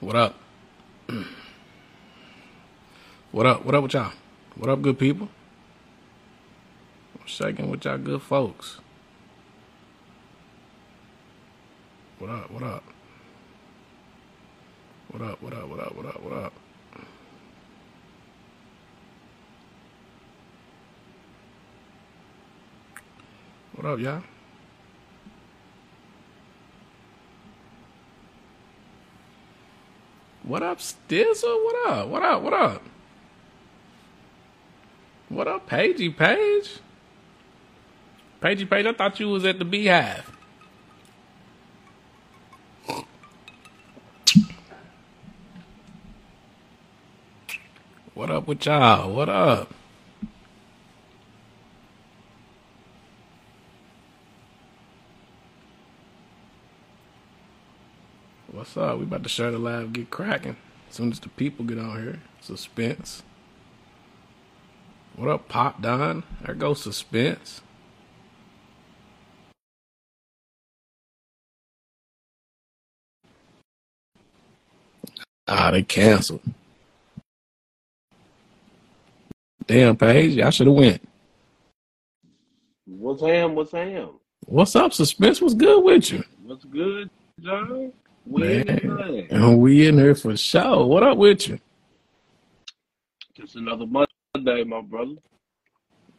What up? What up? What up with y'all? What up, good people? I'm shaking with y'all good folks. What up? What up? What up? What up? What up? What up? What up? What up, y'all? What up, Stizzle? What up? What up? What up? What up, Pagey Page? Pagey Page, I thought you was at the BeyHive. What up with y'all? What up? What's up? We about to share the live, get cracking. As soon as the people get on here. Suspense. What up, Pop Don? There goes Suspense. Ah, they canceled. Damn, Paige, y'all should have went. What's ham? What's ham? What's up, Suspense? What's good with you? What's good, John? We in the Man, thing. and we in here for sure. What up with you? Just another Monday, my brother.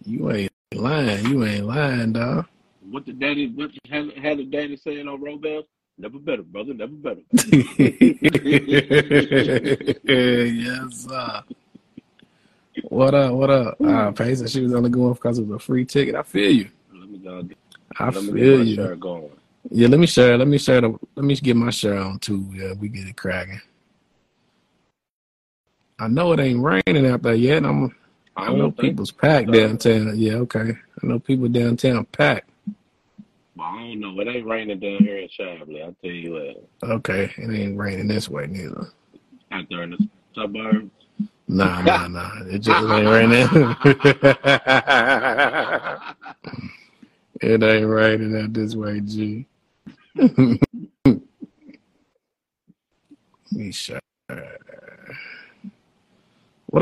You ain't lying. You ain't lying, dog. What the daddy? What had, had the daddy saying on Robel? Never better, brother. Never better. yes, sir. What up? What up? Uh, Paige said she was only going because it was a free ticket. I feel you. Let me go get, I let me get feel my you. shirt going. Yeah, let me share. Let me share the. Let me get my share on too. Yeah, we get it cracking. I know it ain't raining out there yet. I'm. I know people's packed downtown. Yeah, okay. I know people downtown packed. I don't know. It ain't raining down here in Shively. I tell you what. Okay, it ain't raining this way neither. Out there in the suburbs. Nah, nah, nah. It just ain't raining. it ain't raining out this way, G. What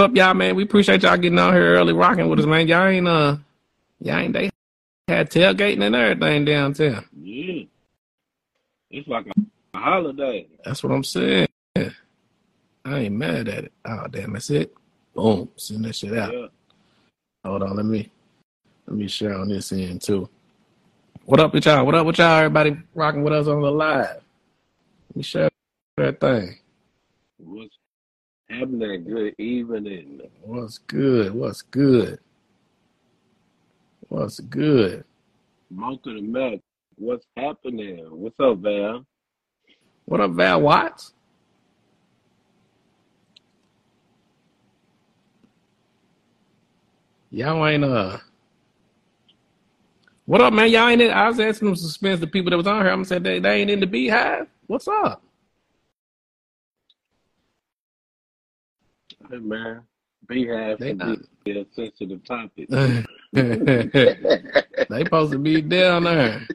up, y'all, man? We appreciate y'all getting out here early, rocking with us, man. Y'all ain't uh, y'all ain't they had tailgating and everything downtown. yeah. It's like a, a holiday. That's what I'm saying. I ain't mad at it. Oh damn, that's it. Boom, send that shit out. Yeah. Hold on, let me let me share on this end too. What up with y'all? What up with y'all? Everybody rocking with us on the live. Let me share that thing. What's happening? Good evening. What's good? What's good? What's good? Monk to the Mac. What's happening? What's up, Val? What up, Val Watts? Y'all ain't uh what up, man? Y'all ain't in I was asking them to suspense the people that was on here. I'm gonna say they, they ain't in the BeyHive. What's up? Hey, man. BeyHive They not be a sensitive topic. they supposed to be down there.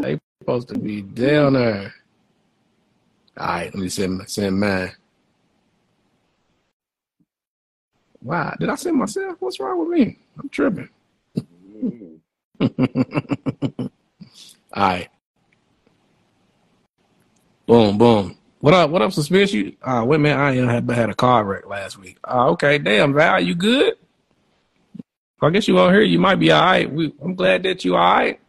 They supposed to be down there. All right, let me send send mine. Wow, did I send myself? What's wrong with me? I'm tripping. All right, boom, boom. What up? What up, suspicious? You? Uh, wait a minute. I had had a car wreck last week. Uh, okay, damn, Val, you good? I guess you on here. You might be all right. We, I'm glad that you all right.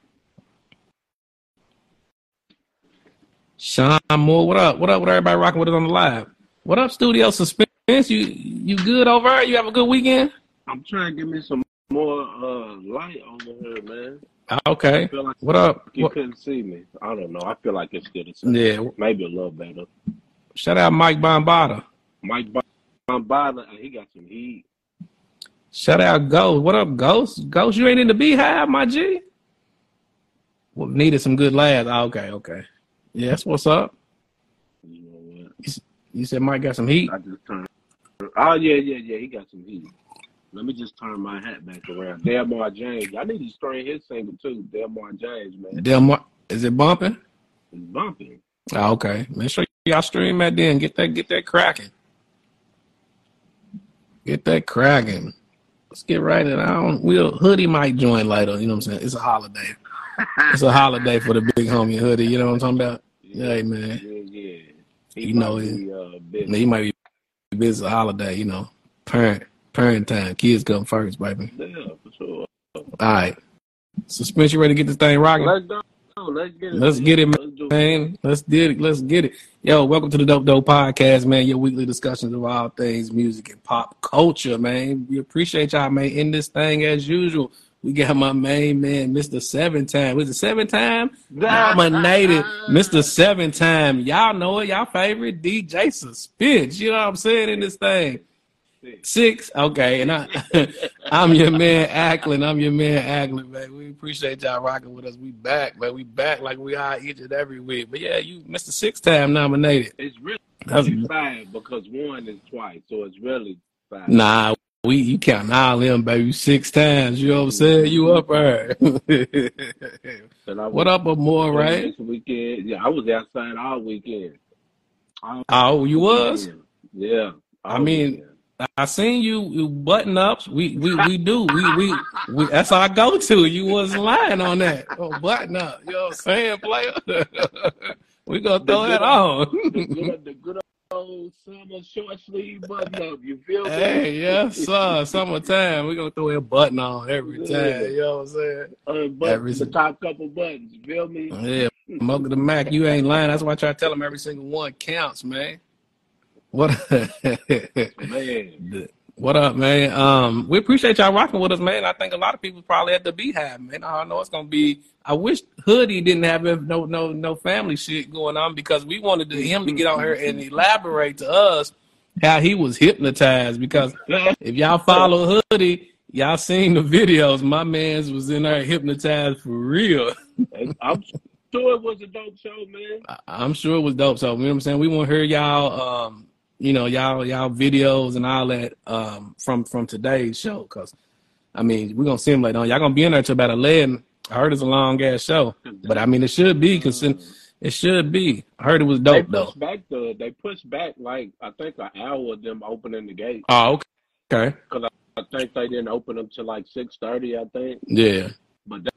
Sean Moore, what up? What up with everybody rocking with us on the live? What up, studio suspense? You you good over there? You have a good weekend? I'm trying to give me some more uh, light over here, man. Ah, Okay. like What up? you What? couldn't see me. I don't know. I feel like it's good. Yeah. Maybe a little better. Shout out Mike Bombada. Mike Bombada, he got some heat. Shout out Ghost. What up, Ghost? Ghost, you ain't in the BeyHive, my G? Well, needed some good lads. Ah, okay, okay. Yes, what's up? You know what? You said Mike got some heat? I just turned. Oh yeah, yeah, yeah. He got some heat. Let me just turn my hat back around. Delmar James. I need to string his single too. Delmar James, man. Delmar, is it bumping? It's bumping. Ah, okay. Make sure y'all stream that then. Get that get that cracking. Get that cracking. Let's get right in. I don't we'll hoodie might join later, you know what I'm saying? It's a holiday. It's a holiday for the big homie hoodie, you know what I'm talking about? Hey man. Yeah, yeah. He You know, be, uh. He might be busy it's a holiday, you know. Parent parent time. Kids come first, baby. Yeah, for sure. All right. Suspense, you ready to get this thing rocking? Let's go. Let's get it. Let's get it, Let's do it. man. Let's get it. Let's get it. Yo, welcome to the Dope Dope Podcast, man. Your weekly discussions of all things music and pop culture, man. We appreciate y'all, man. In this thing as usual. We got my main man, Mr. Seven Time. Was it seven time? Nominated Mr. Seven Time. Y'all know it. Y'all favorite DJ Suspense. You know what I'm saying in this thing. Six, okay, and I, I'm your man Acklin. I'm your man Acklin, man. We appreciate y'all rocking with us. We back, man. We back like we are each and every week. But yeah, you Mr. Six Time nominated. It's really That's, five because one is twice, so it's really five. nah, we you count all them, baby, six times. You know what I'm saying? You up mm-hmm. there? And what up, more right? This weekend, yeah, I was outside all weekend. All Oh, you was. Yeah. I mean. I seen you, button ups. We we we do. We, we we that's our go to. You wasn't lying on that. Oh, button up. You know what I'm saying, player? we gonna throw that on. the good, the good old summer short sleeve button up. You feel me? hey, yes, sir. Summertime. We gonna throw a button on every time. Yeah. You know what I'm saying? Uh, but Every- the top couple buttons. You feel me? Yeah, Mug the Mac, you ain't lying. That's why I try to tell them every single one counts, man. What? Man. What up, man? Um, we appreciate y'all rocking with us, man. I think a lot of people probably at the BeyHive, man. I know it's gonna be. I wish Hoodie didn't have no no no family shit going on because we wanted to, him to get on here and elaborate to us how he was hypnotized. Because if y'all follow Hoodie, y'all seen the videos. My man's was in there hypnotized for real. I'm sure it was a dope show, man. I'm sure it was dope. So you know what I'm saying. We want to hear y'all, um, you know, y'all y'all videos and all that um, from from today's show. Cause I mean, we're gonna see them later on. Y'all gonna be in there till about eleven. I heard it's a long ass show, but I mean, it should be because it should be. I heard it was They dope though. pushed back the. They pushed back like I think an hour of them opening the gate. Oh, okay, Okay. Because I think they didn't open them till like six thirty. I think. yeah, But that,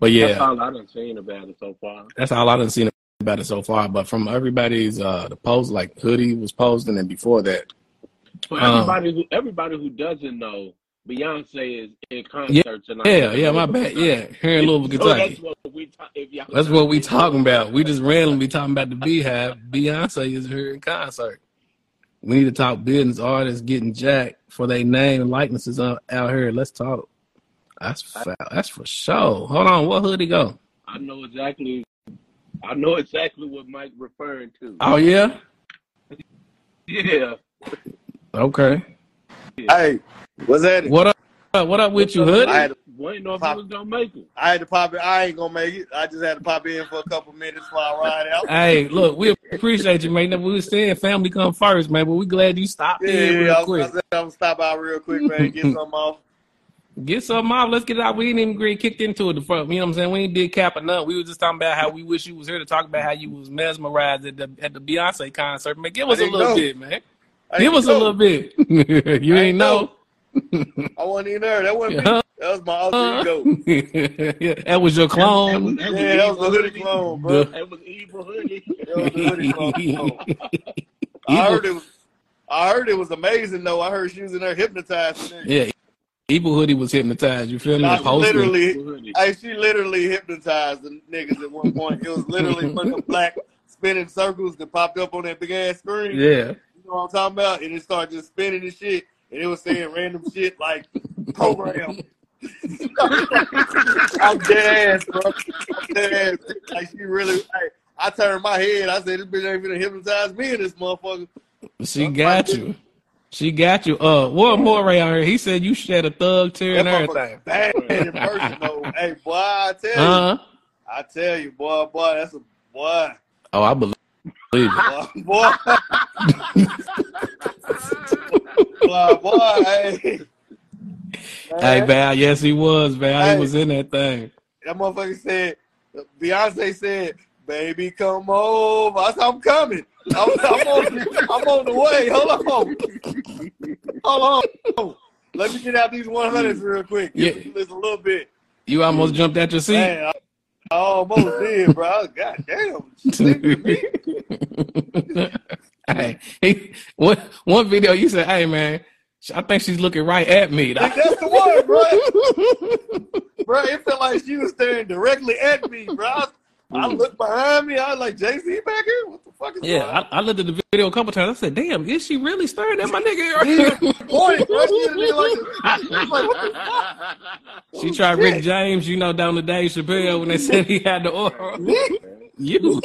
but yeah, that's all I done seen about it so far. that's all I done seen about it so far. But from everybody's uh the post, like Hoodie was posting, and before that, For Um, everybody who everybody who doesn't know, Beyonce is in concert tonight. yeah, yeah, my bad, yeah, here in Louisville, So Kentucky. that's what we ta- That's what we talking about. We just randomly talking about the BeyHive. Beyonce is here in concert. We need to talk business artists getting jacked for their name and likenesses out, out here. Let's talk. That's that's for sure. Hold on, what hoodie go? I know exactly. I know exactly what Mike referring to. Oh yeah, Yeah. okay. Hey, what's that? What up? What up with you, I hood? had, to, We ain't know if he was gonna make it. I had to pop in. I ain't gonna make it. I just had to pop in for a couple minutes while I ride out. Hey, look, we appreciate you, man. We were saying family come first, man, but we glad you stopped Yeah, in yeah, real I was, I quick. said I'm gonna stop out real quick, man. Get something off. Get something off. Let's get it out. We didn't even get kicked into it. The front, you know what I'm saying? We ain't did cap or none. We was just talking about how we wish you was here to talk about how you was mesmerized at the at the Beyonce concert. Man, give us a little know. bit, man. Give ain't us a little bit. you I ain't ain't know. I wasn't even there. That wasn't me. Huh? That was my alter Uh, ego. yeah, that was your clone. That Yeah, that was the hoodie clone, bro. The- That was evil hoodie. That was the hoodie clone. I heard it was. I heard it was amazing though. I heard she was in there hypnotized. yeah, Evil Hoodie was hypnotized. You feel me? I literally, Evil hoodie. hey, she literally hypnotized the niggas at one point. It was literally fucking black spinning circles that popped up on that big ass screen. Yeah. You know what I'm talking about? And it started just spinning and shit. And it was saying random shit like program. I'm dead ass, bro. I'm dead ass. Like she really hey, I turned my head. I said this bitch ain't gonna hypnotize me in this motherfucker. She got you. She got you. Uh, what more on here? He said you shed a thug tear and motherfucker bad in person though. hey boy, I tell you. Uh huh. I tell you, boy, boy, that's a boy. Oh, I believe it. Boy, boy. boy, boy, hey. Hey, Man, Val. Yes, he was, Val. Hey. He was in that thing. that motherfucker said, Beyonce said, baby, come over. I said, I'm coming. I'm, I'm, on, I'm on the way. Hold on. Hold on. Let me get out these 100s real quick. Yeah. Just a little bit. You almost jumped out your seat. Man, I, I almost did, bro. God damn. hey, he, one one video you said, "Hey man, I think she's looking right at me." Like, that's the one, bro. bro, it felt like she was staring directly at me, bro. I, I looked behind me. I was like, Jay Z back here? What the fuck is yeah. I, I looked at the video a couple times. I said, "Damn, is she really staring at my nigga?" boy, bro, she like, like, what the fuck? she tried Rick James, you know, down to Dave Chappelle when they said he had the oil. you,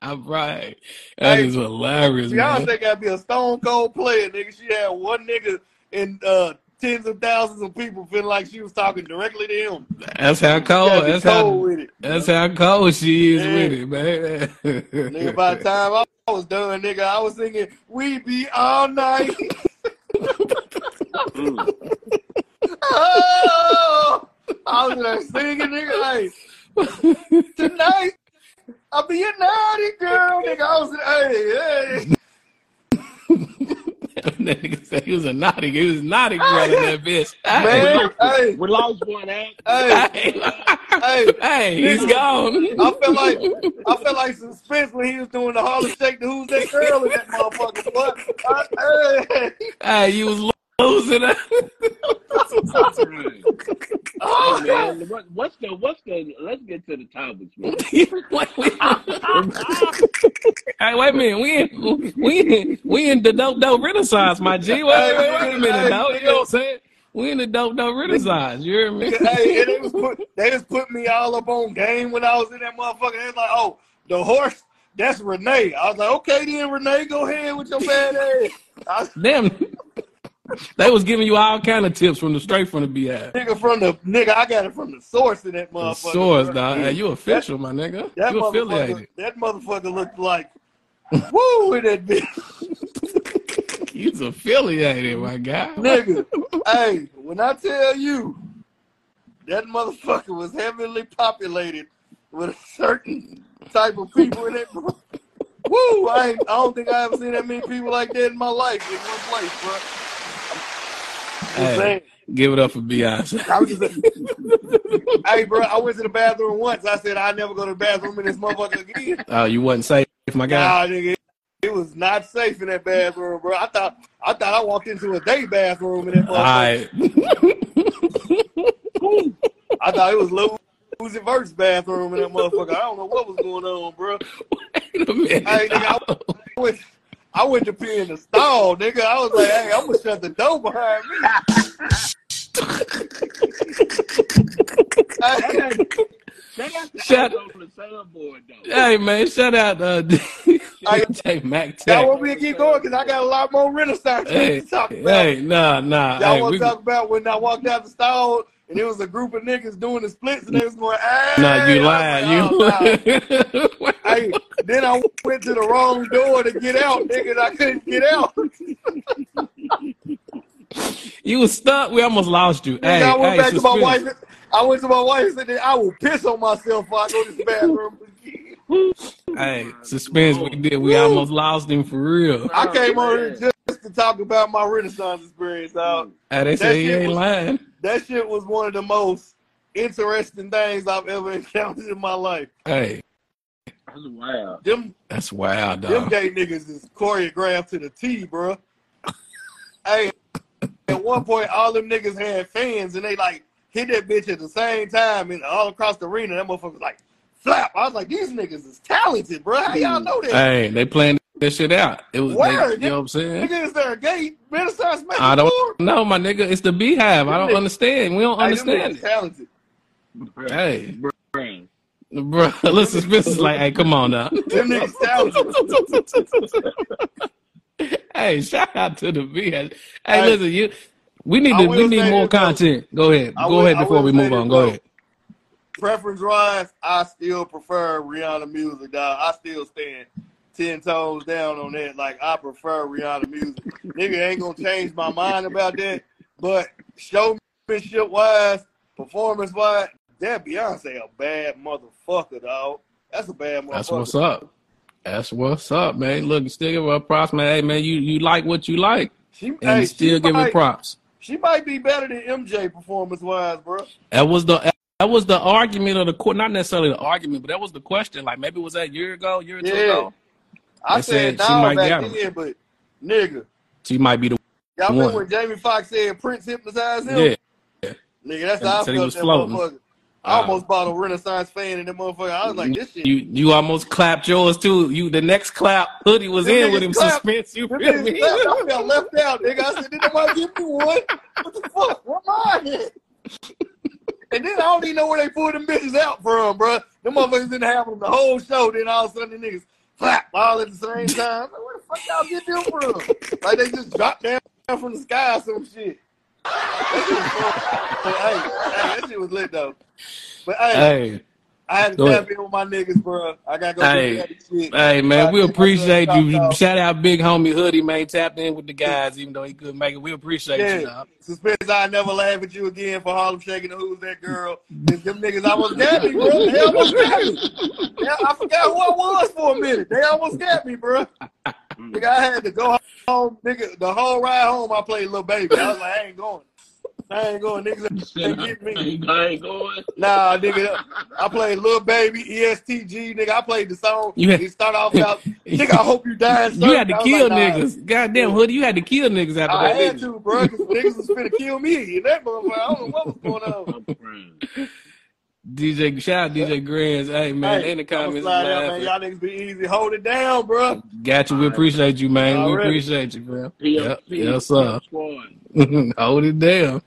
I'm right. That Hey, is hilarious, man. Beyonce gotta be a stone cold player, nigga. She had one nigga and uh, tens of thousands of people feeling like she was talking directly to him. That's how cold. That's cold how. with it. That's how cold she is Yeah. with it, man. Nigga, by the time I I was done, nigga, I was singing "We Be All Night." Oh, I was like singing, nigga, like tonight I'll be a naughty girl, nigga. I was hey, hey. That nigga said he was a naughty. He was naughty girl in that bitch. man, hey, We lost one act. hey, Hey, hey. hey, he's gone. I felt like I felt like suspense when he was doing the Harlem Shake. The who's that girl in that motherfucker? But I, hey, Hey, you was losing it. Oh, Hey, man, what, what's the what's the? Let's get to the topics, man. hey, wait a minute. We in we in we in the dope dope renaissance, my G. Wait, wait, wait, wait a minute, dog. You know what I'm saying? We in the dope dope renaissance. You hear me? hey, they was put they just put me all up on game when I was in that motherfucker. They was like, oh, the horse. That's Renee. I was like, okay, then Renee, go ahead with your bad ass. I, Damn. They was giving you all kind of tips from the straight from the BI. nigga from the nigga, I got it from the source in that The motherfucker. source, bro. dog. Hey, you official, my nigga. That You motherfucker, affiliated. that motherfucker looked like woo with that bitch. He's affiliated, my guy. Nigga, hey, when I tell you that motherfucker was heavily populated with a certain type of people in it, woo, I, I don't think I ever seen that many people like that in my life in one place, bro. Hey, give it up for Beyonce. I was just hey, bro, I went to the bathroom once. I said I'd never go to the bathroom in this motherfucker again. Oh, you wasn't safe, my guy. Nah, nigga, it was not safe in that bathroom, bro. I thought I thought I walked into a day bathroom in that motherfucker. right. I thought it was Lil Uzi Vert's bathroom in that motherfucker. I don't know what was going on, bro. Wait a minute. Hey, nigga, I went, I went to pee in the stall, nigga. I was like, hey, I'm gonna shut the door behind me. Hey, Shout out to Shut- Aldo the soundboard, though. Hey, man, shout out uh, DJ Mac y'all want me to keep going? Because I got a lot more Renaissance Hey, to talk about. hey, nah, nah. Y'all Hey, want to talk about when I walked out the stall and it was a group of niggas doing the splits and they was going, hey. nah, you I lying. like, oh, You. oh, nah. Hey, then I went to the wrong door to get out, nigga. and I couldn't get out. you was stuck. We almost lost you. Hey, I went hey, back to my wife. I went to my wife and said, I will piss on myself if I go to this bathroom. Hey, suspense. We did. We almost lost him for real. I came Oh, on here just to talk about my Renaissance experience, dog. Mm. Hey, ah, they That say he ain't was- lying. That shit was one of the most interesting things I've ever encountered in my life. Hey, That's wild. Them that's wild, them gay niggas is choreographed to the T, bro. hey, at one point, all them niggas had fans and they like hit that bitch at the same time and all across the arena. That motherfucker was like flap. I was like, these niggas is talented, bro. How y'all mm. know that? Hey, they playing that shit out. It was, they, you know what I'm saying? Nigga, is there a gay Renaissance man? I don't know, my nigga. It's the BeyHive. I don't understand. We don't Hey, understand niggas it. talented. Hey, Bruh. bro, listen, Spence is like, hey, come on now. Them niggas talented. hey, shout out to the BeyHive. Hey, Hey, listen, you. We need to. We need more this, though. content. Go ahead. I Go will- ahead before we move on. Go though. ahead. Preference wise, I still prefer Rihanna music, dog. I still stand ten toes down on that. Like I prefer Rihanna music. Nigga ain't gonna change my mind about that. But showmanship wise, performance wise, that Beyonce a bad motherfucker, dog. That's a bad motherfucker. That's what's up. That's what's up, man. Look, still give her props, man. Hey, man, you you like what you like, She, and hey, you still give her props. she might be better than MJ performance wise, bro. That was the that was the argument of the court, not necessarily the argument, but that was the question. Like maybe it was that a year ago, year or two Yeah. ago. I They said said she might back get then, but nigga, She might be the y'all remember One. when Jamie Foxx said Prince hypnotized him? yeah. Nigga, that's how I felt that floating. motherfucker. I Uh, almost bought a Renaissance fan in that motherfucker. I was like, this shit. You you almost clapped yours too. You the next clap hoodie was Them in with him clapped. suspense. You feel me? I felt left out, nigga. I said, did nobody give me one? What the fuck? Where mine at? And then I don't even know where they pulled them bitches out from, bro. Them motherfuckers didn't have them the whole show. Then all of a sudden, the niggas clap all at the same time. Like, where the fuck y'all get them from? Like they just dropped down from the sky or some shit. That shit was. But, hey, hey, that shit was lit though. But hey, Hey, I had to go tap in with my niggas, bro. I gotta go Hey, that shit. hey, man, we I- I appreciate you. dropped off. Shout out Big Homie Hoodie, man. Tapped in with the guys, even though he couldn't make it. We appreciate you, Yeah, dog. suspense. I never laugh at you again for Harlem shaking the who's that girl. Them niggas almost got me, bro. They almost got me. Yeah, I forgot who I was for a minute. They almost got me, bro. Mm. Nigga, I had to go home. Nigga, the whole ride home, I played Lil Baby. I was like, I ain't going. I ain't going. Niggas ain't get me. I ain't going. Nah, nigga. I played Lil Baby, E ESTG, nigga. I played the song. You had- it started off about, nigga, I hope you die. in You had to service. I was kill like, nah. niggas. Goddamn, Hoodie, you had to kill niggas after I that. I had didn't you? to, bro, because niggas was finna kill me. And that motherfucker, I don't know what was going on. I'm. DJ, shout out DJ Grins. Hey, man, Hey, in the comments, slide out, man. Y'all niggas be easy. Hold it down, bro. Got you. We appreciate you, man. We appreciate you, man. PFP, Yep. Yes, sir. Hold it down.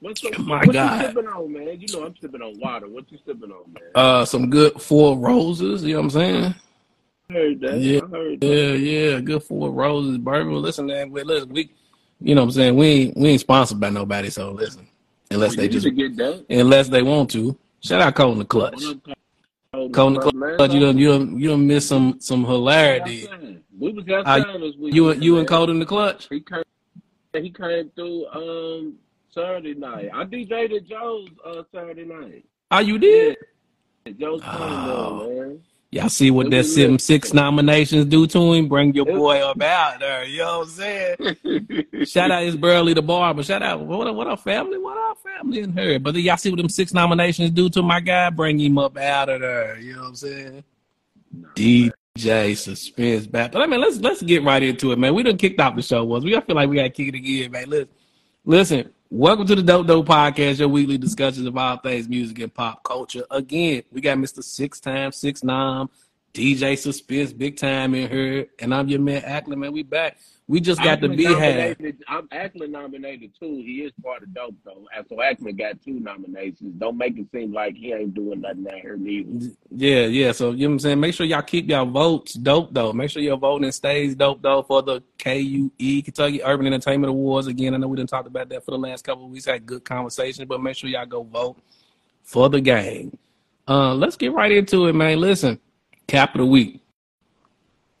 What's up? My what God. you sipping on, man? You know I'm sipping on water. What you sipping on, man? Uh, some good four roses. You know what I'm saying? I heard that. yeah. I heard that. Yeah, yeah. Good four roses, bourbon. Listen, man. We, listen, we, you know what I'm saying? We ain't, we ain't sponsored by nobody. So listen, unless Well, they just, get that. unless they want to. Shout out Cole the clutch. What up, Cole? Cole in the Clutch. You done, you done, you done missed some, some hilarity. We was Uh, outside this week. You, and you and. Cole in the clutch. He came. He came through um Saturday night. I DJ'd at Joe's uh Saturday night. Oh, you did? Yeah, Joe's Oh. Cornwall, man. Y'all see what that was six, nominations do to him? Bring your boy up out there. You know what I'm saying? Shout out his Burley the barber. Shout out what what our family, what our family in her. But y'all see what them six nominations do to my guy? Bring him up out of there. You know what I'm saying? Nah, DJ suspense back. But I mean, let's let's get right into it, man. We done kicked off the show once. we. I feel like we got to kick it again, man. Listen, listen. Welcome to the Dope Dope Podcast, your weekly discussions of all things music and pop culture. Again, we got Mr. Six Time Six Nine, DJ Suspense, big time in here, and I'm your man Acklin, man. We back. We just got the Ackman B hat. I'm Ackman nominated too. He is part of Dope though. So Ackman got two nominations. Don't make it seem like he ain't doing nothing out here neither. Yeah, yeah. So you know what I'm saying? Make sure y'all keep y'all votes dope though. Make sure your voting stays dope though for the KUE Kentucky Urban Entertainment Awards. Again, I know we didn't talk about that for the last couple of weeks. Had good conversation, but make sure y'all go vote for the game. Uh, let's get right into it, man. Listen, cap of the week.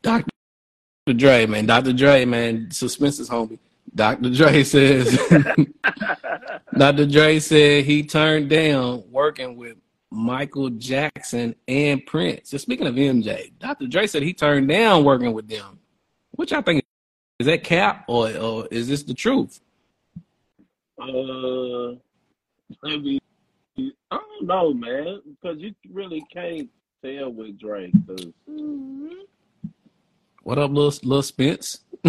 Dr. Dre, man. Dr. Dre, man. Suspense is homie. Dr. Dre says Dr. Dre said he turned down working with Michael Jackson and Prince. So speaking of MJ, Dr. Dre said he turned down working with them. Which I think is that cap or or is this the truth? Uh, I mean, I don't know, man, because you really can't tell with Drake. 'cause mm-hmm. What up, little little Spence?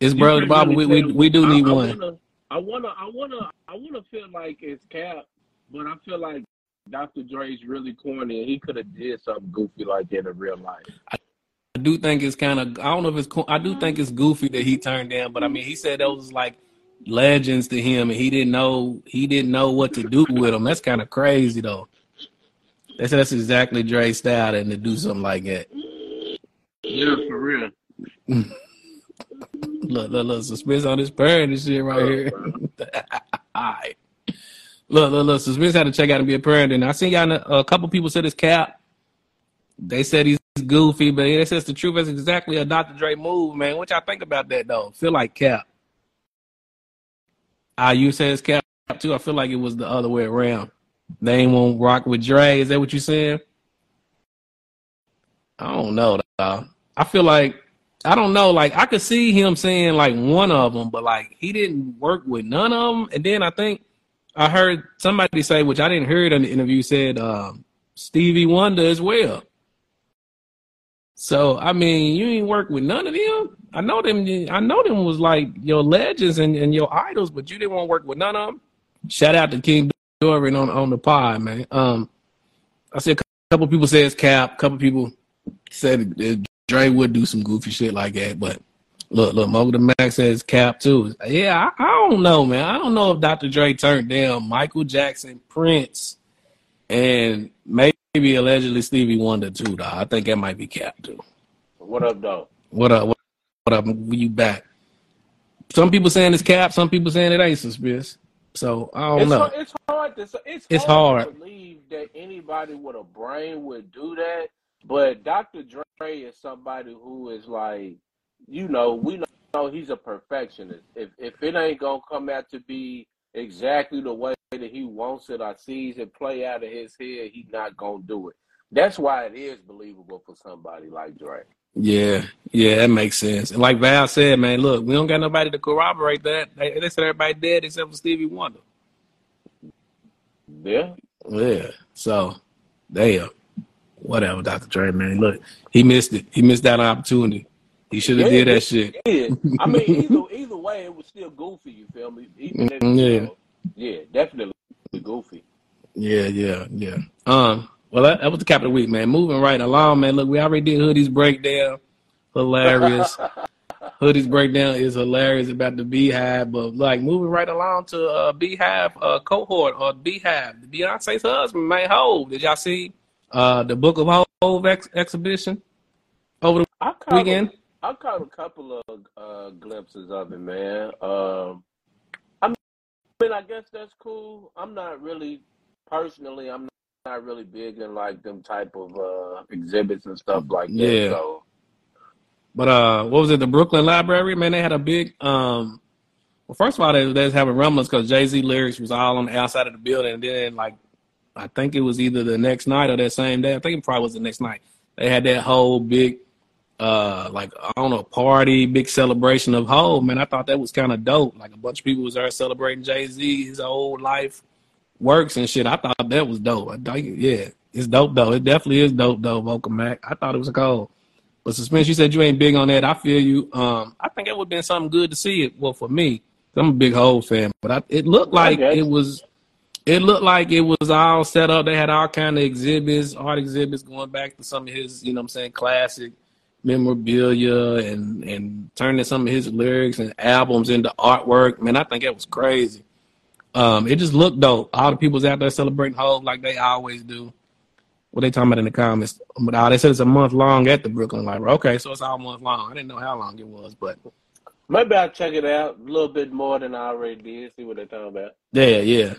it's brother can't Bob. really We, we we do need I, one. I wanna, I wanna, I wanna, I wanna feel like it's cap, but I feel like Dr. Dre's really corny, and he could have did something goofy like that in real life. I do think it's kind of. I don't know if it's. I do mm-hmm. think it's goofy that he turned down, but I mean, he said those was like legends to him, and he didn't know. He didn't know what to do with them. That's kind of crazy, though. They said that's exactly Dre's style, and to do something like that. Yeah, for real. Look, look, look, suspense on this parent and shit right here. All right. Look, look, look, suspense had to check out and be a parent. And I seen y'all, a, a couple people said it's cap. They said he's goofy, but they says the truth is exactly a Dr. Dre move, man. What y'all think about that though? Feel like cap. Ah, you said it's Cap too. I feel like it was the other way around. They won't rock with Dre. Is that what you saying? I don't know. I feel like I don't know. Like I could see him saying like one of them, but like he didn't work with none of them. And then I think I heard somebody say, which I didn't hear it in the interview, said um, Stevie Wonder as well. So I mean, you ain't work with none of them. I know them. I know them was like your legends and, and your idols, but you didn't want to work with none of them. Shout out to King Dorian on on the pod, man. Um, I see a couple people say it's Cap. A couple people said it, Dre would do some goofy shit like that, but look, look, Mocha the Max says Cap too. Yeah, I, I don't know, man. I don't know if Dr. Dre turned down Michael Jackson, Prince, and maybe allegedly Stevie Wonder too. Though I think that might be Cap too. What up, though? What up? What, what up? You back? Some people saying it's Cap. Some people saying it ain't suspicious. So I don't It's know. hard, it's hard to it's, It's hard, hard. to believe that anybody with a brain would do that. But Dr. Dre is somebody who is like, you know, we know he's a perfectionist. If if it ain't gonna come out to be exactly the way that he wants it or sees it play out of his head, he's not gonna do it. That's why it is believable for somebody like Dre. Yeah, yeah, that makes sense. And like Val said, man, look, we don't got nobody to corroborate that. They, they said everybody dead except for Stevie Wonder. Yeah. Yeah. So, damn. Whatever, Dr. Dre, man. Look, he missed it. He missed that opportunity. He should have Yeah, did that shit. is. I mean, either either way, it was still goofy. You feel me? Even if, Mm, yeah. yeah, definitely goofy. Yeah, yeah, yeah. Um, well, that, that was the cap of the week, man. Moving right along, man. Look, we already did Hoodie's breakdown. Hilarious. Hoodie's breakdown is hilarious about the BeyHive, but like moving right along to uh BeyHive uh cohort or BeyHive, the Beyonce's husband, man. Hov. Did y'all see uh the Book of Hov ex- exhibition over the I caught weekend? a, I caught a couple of uh, glimpses of it, man. Um, I mean, I guess that's cool. I'm not really personally. I'm not really big in like them type of uh, exhibits and stuff like that. Yeah. So But uh, what was it? The Brooklyn Library, man. They had a big um. Well, first of all, they, they was having rumblings because Jay Z lyrics was all on the outside of the building, and then like, I think it was either the next night or that same day. I think it probably was the next night. They had that whole big, uh, like I don't know, party, big celebration of Hov. Man, I thought that was kind of dope. Like a bunch of people was there celebrating Jay Z, his old life works and shit. I thought that was dope. I think, yeah, it's dope though. It definitely is dope though, Vocal Mac. I thought it was a cold. But suspense, you said you ain't big on that. I feel you. Um, I think it would have been something good to see it. Well, for me, I'm a big Hov fan, but I, it looked like Okay. it was. It looked like it was all set up. They had all kind of exhibits, art exhibits, going back to some of his, you know, what I'm saying, classic memorabilia, and and turning some of his lyrics and albums into artwork. Man, I think that was crazy. Um, it just looked dope. All the people's out there celebrating Hov like they always do. What they talking about in the comments? But uh, they said it's a month long at the Brooklyn Library. Okay, so it's all month long. I didn't know how long it was, but maybe I'll check it out a little bit more than I already did. See what they're talking about. yeah, yeah.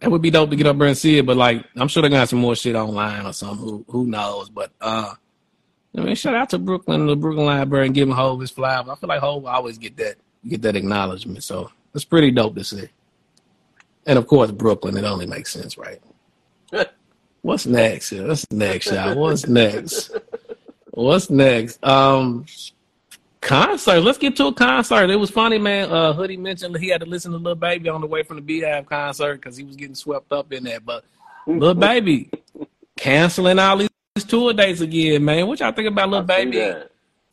That would be dope to get up there and see it. But like, I'm sure they got some more shit online or something. Who who knows? But uh, I mean, shout out to Brooklyn, the Brooklyn Library, and giving Hov his flowers. I feel like Hov always get that get that acknowledgement. So it's pretty dope to see. And of course, Brooklyn. It only makes sense, right? What's next? What's next, y'all? What's next? What's next? Um, concert. Let's get to a concert. It was funny, man. Uh, Hoodie mentioned that he had to listen to Lil Baby on the way from the BeyHive concert because he was getting swept up in that. But Lil Baby canceling all these tour dates again, man. What y'all think about Lil Baby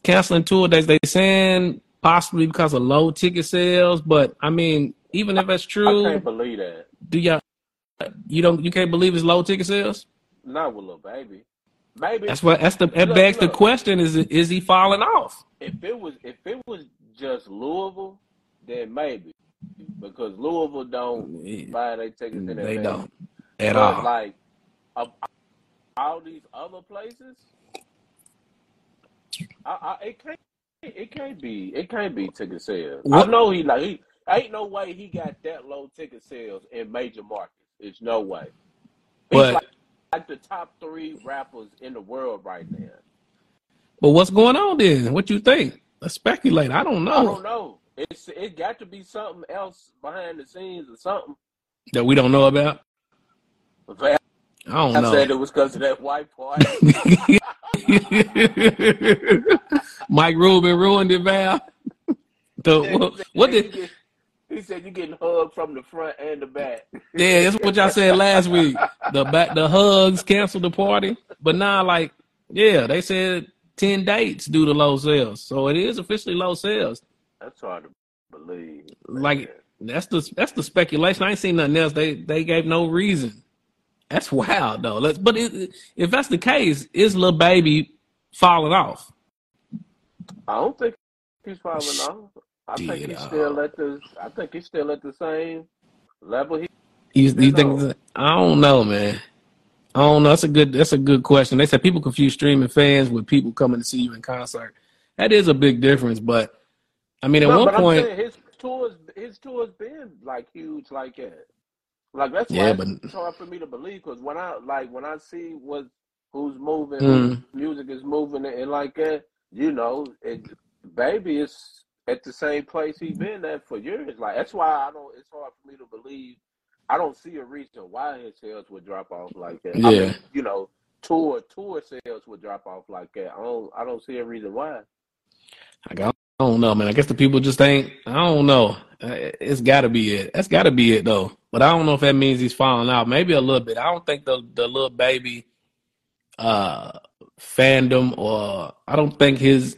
canceling tour dates? They saying possibly because of low ticket sales, but I mean, even if that's true, I can't believe that. do y'all you don't you can't believe it's low ticket sales? Not with Lil Baby. Maybe That's what that's the that Look, begs the question: Is is he falling off? if it was if it was just Louisville, then maybe because Louisville don't buy their tickets in They advance. don't at But all. like of all these other places, I, I, it can't it can't be it can't be ticket sales. What- I know he like he ain't no way he got that low ticket sales in major markets. It's no way. He's But- like, like the top three rappers in the world right now. But what's going on then? What you think? Let's speculate. I don't know. I don't know. it's it got to be something else behind the scenes or something. that we don't know about. I don't I know. said it was because of that white party. Mike Rubin ruined it, Val. The, what, what did? He said you getting hugged from the front and the back. Yeah, that's what y'all said last week. The back, the hugs canceled the party, but now, like, yeah, they said ten dates due to low sales, so it is officially low sales. That's hard to believe. man. Like, that's the that's the speculation. I ain't seen nothing else. They they gave no reason. That's wild though. Let's, but it, if that's the case, is Lil Baby falling off? I don't think he's falling off. I think Did, he's uh, still at the. I think he's still at the same level. He You, you think? I don't know, man. I don't know. That's a good. That's a good question. They said people confuse streaming fans with people coming to see you in concert. That is a big difference, but I mean, at no, one point, saying his tours, his tours been like huge, like that. Like that's Yeah, why but- it's hard for me to believe because when I like when I see what who's moving, Mm. music is moving, and like that, you know, it, baby is at the same place he's been at for years. Like that's why I don't. It's hard for me to believe. I don't see a reason why his sales would drop off like that. I Yeah. mean, you know, tour tour sales would drop off like that. I don't. I don't see a reason why. Like, I don't know, man. I guess the people just ain't. I don't know. It's got to be it. That's got to be it, though. But I don't know if that means he's falling out. Maybe a little bit. I don't think the the Lil Baby uh fandom or I don't think his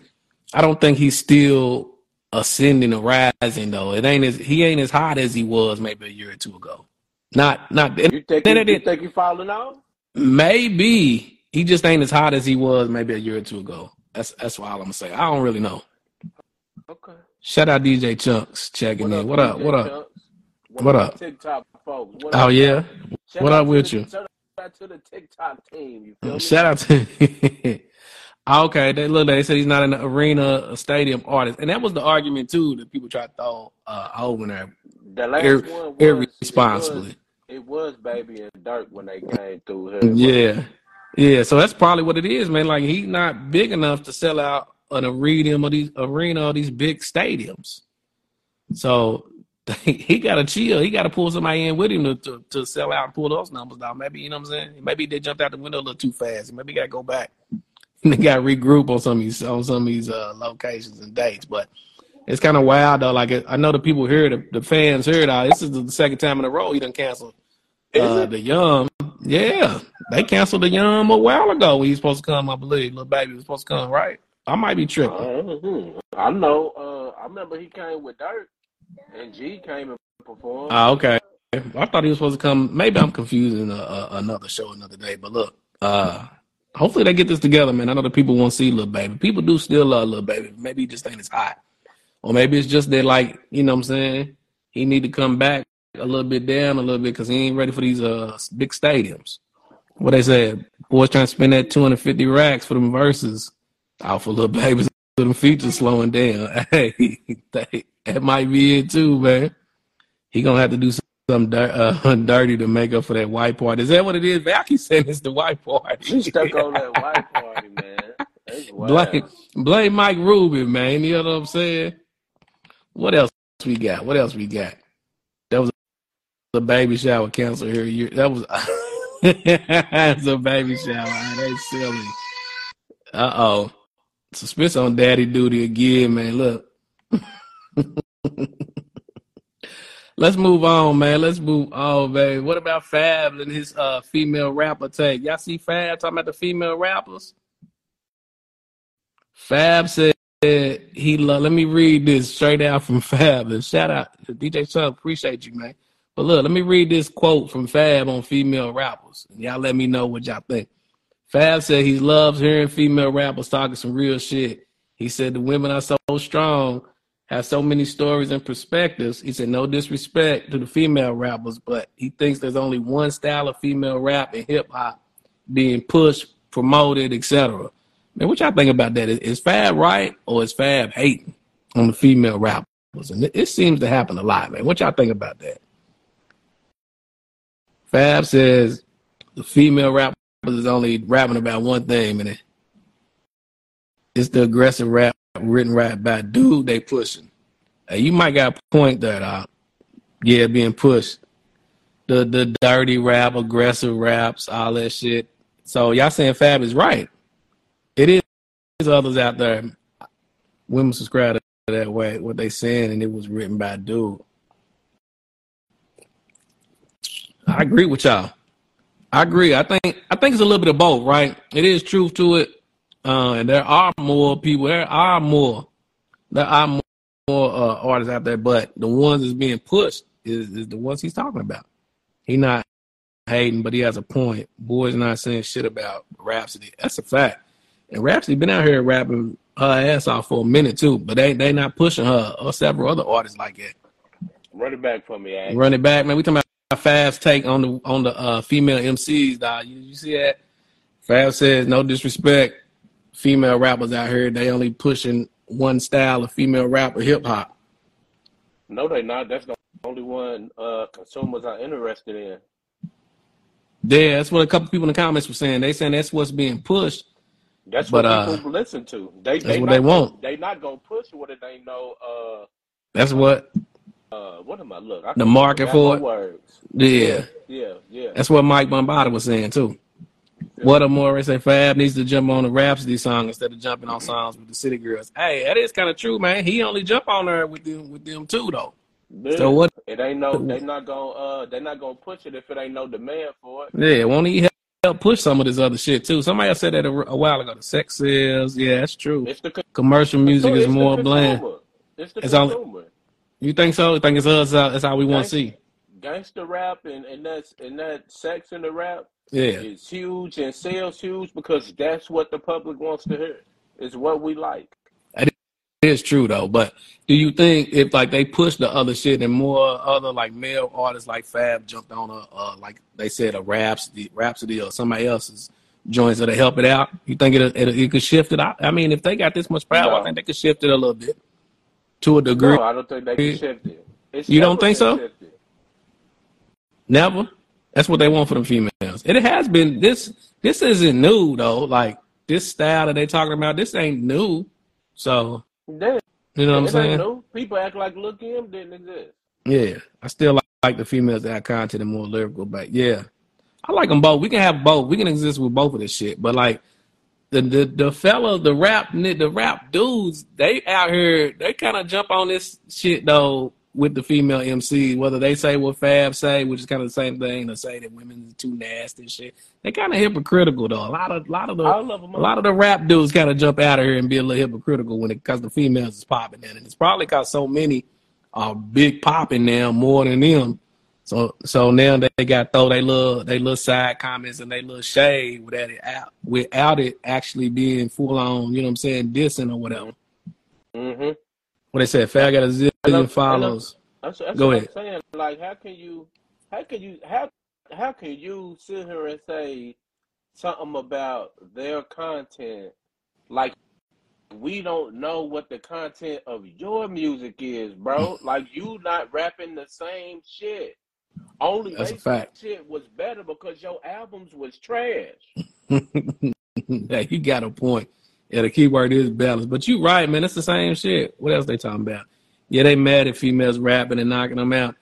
I don't think he's still ascending or rising though. It ain't as he ain't as hot as he was maybe a year or two ago. Not not You think Then he, it you think he falling off? maybe he just ain't as hot as he was maybe a year or two ago. That's that's all I'm gonna say. I don't really know. Okay. Shout out DJ Chunks checking in. What up? What up? What, What up, up? TikTok folks? What Oh up, yeah. Shout What up with the, you? Shout out to the TikTok team. You feel mm, me? Shout out to Okay, they look they said he's not an arena a stadium artist. And that was the argument too that people try to throw uh over there The last ir- one was irresponsibly. It was, it was Baby and Durk when they came through here. Yeah. Yeah, so that's probably what it is, man. Like he's not big enough to sell out an arena or these arena or these big stadiums. So he got to chill. He got to pull somebody in with him to, to, to sell out and pull those numbers down. Maybe you know what I'm saying. Maybe they jumped out the window a little too fast. Maybe got to go back. they got regroup on some of these on some of these uh, locations and dates. But it's kind of wild though. Like I know the people here, the, the fans here. Now this is the second time in a row he done canceled uh, the Yum. Yeah, they canceled the Yum a while ago. When he was supposed to come, I believe. Lil Baby was supposed to come, right? I might be tripping. Mhm. I know. Uh, I remember he came with Durk, and G came and performed. Ah, okay. I thought he was supposed to come. Maybe I'm confusing a, a, another show another day. But look, uh, hopefully they get this together, man. I know the people want to see Lil Baby. People do still love Lil Baby. Maybe he just ain't as hot, or maybe it's just that like you know what I'm saying. He need to come back a little bit down a little bit because he ain't ready for these uh big stadiums. What they said, boys trying to spend that 250 racks for them verses out for little babies. Them features slowing down. Hey, they, that might be it too, man. He gonna have to do something dir- uh, dirty to make up for that white party. Is that what it is? Val keep saying it's the white party. She stuck on that white party, man. Blame, blame Mike Rubin, man. You know what I'm saying? What else we got? What else we got? That was a baby shower canceled here. You- That was that's a baby shower. They silly. Uh oh. Suspense on daddy duty again, man. Look. Let's move on, man. Let's move on, baby. What about Fab and his uh female rapper take? Y'all see Fab talking about the female rappers? Fab said he love. Let me read this straight out from Fab. And shout out to DJ Chuck. Appreciate you, man. But look, let me read this quote from Fab on female rappers. Y'all let me know what y'all think. Fab said he loves hearing female rappers talking some real shit. He said the women are so strong, have so many stories and perspectives. He said no disrespect to the female rappers, but he thinks there's only one style of female rap and hip hop being pushed, promoted, etc. Man, what y'all think about that? Is, Fab right or is Fab hating on the female rappers? And it, it seems to happen a lot, man. What y'all think about that? Fab says the female rappers is only rapping about one thing, man. It's the aggressive rap written right by dude they pushing. You might got a point that dog. Yeah, being pushed. The the dirty rap, aggressive raps, all that shit. So y'all saying Fab is right. It is There's others out there. Women subscribe to that way, what they saying, and it was written by dude. I agree with y'all. I agree. I think I think it's a little bit of both, right? It is truth to it, uh, and there are more people. There are more. There are more, more uh, artists out there, but the ones that's being pushed is, is the ones he's talking about. He not hating, but he has a point. Boy's not saying shit about Rapsody. That's a fact. And Rapsody been out here rapping her ass off for a minute too, but they they not pushing her or several other artists like that. Run it back for me, Ash. Run it back, man. We talking about Fab's take on the on the uh, female MCs, dog. You, you see that? Fab says, no disrespect, female rappers out here, they only pushing one style of female rap or hip hop. No, they not. That's the only one uh, consumers are interested in. Yeah, that's what a couple people in the comments were saying. They saying that's what's being pushed. That's But, what uh, people listen to. They that's they what not they want. They not gonna push what they know. Uh, That's what uh, what am I look? I The market for it? Words. yeah. yeah, yeah. That's what Mike Bombada was saying too. What a more say Fab needs to jump on the Rapsody song instead of jumping on songs with the City Girls. Hey, that is kind of true, man. He only jump on there with them with them too, though. Yeah. So what? It ain't no. They not gonna. Uh, they not gonna push it if it ain't no demand for it. Yeah, won't he help- help push some of this other shit too? Somebody else said that a, a while ago. The sex sales, yeah, that's true. It's the Commercial music is more bland. It's the It's only- consumer. You think so? You think it's us? uh, That's how we want to see. Gangster rap and and that's and that sex in the rap Yeah, is huge and sales huge because that's what the public wants to hear. It's what we like. it is true though. But do you think if like they push the other shit and more other like male artists like Fab jumped on a uh, like they said a Rapsody, Rapsody or somebody else's joints that'll help it out? You think it it, it could shift it out? I mean, if they got this much power, I think they could shift it a little bit to a degree. No, I don't think they can shift it. It's You don't think so? shifted. Never. That's what they want for them females. It has been this. This isn't new though. Like this style that they talking about, this ain't new. So Yeah, you know what I'm saying? new. People act like Lil Kim didn't exist. Yeah, I still like, like the females that have content and more lyrical. But yeah, I like them both. We can have both. We can exist with both of this shit. But like the the the fella, the rap the rap dudes, they out here. They kind of jump on this shit though with the female MC. Whether they say what Fab say, which is kind of the same thing, to say that women is too nasty and shit. They kind of hypocritical though. A lot of lot of the I love them. a lot of the rap dudes kind of jump out of here and be a little hypocritical when it because the females is popping in, and it's probably because so many are big popping now more than them. So so now they got throw they little they little side comments and they little shade without it out without it actually being full on, you know what I'm saying, dissing or whatever. hmm What they said, Fab got a zillion follows. That's, that's Go what ahead. I'm saying. Like, how can you, how can you, how, how can you sit here and say something about their content like we don't know what the content of your music is, bro? like you not rapping the same shit. Only That's a fact. shit was better because your albums was trash. yeah, you got a point. Yeah, the key word is balance. But you right, man. It's the same shit. What else they talking about? Yeah, they mad at females rapping and knocking them out.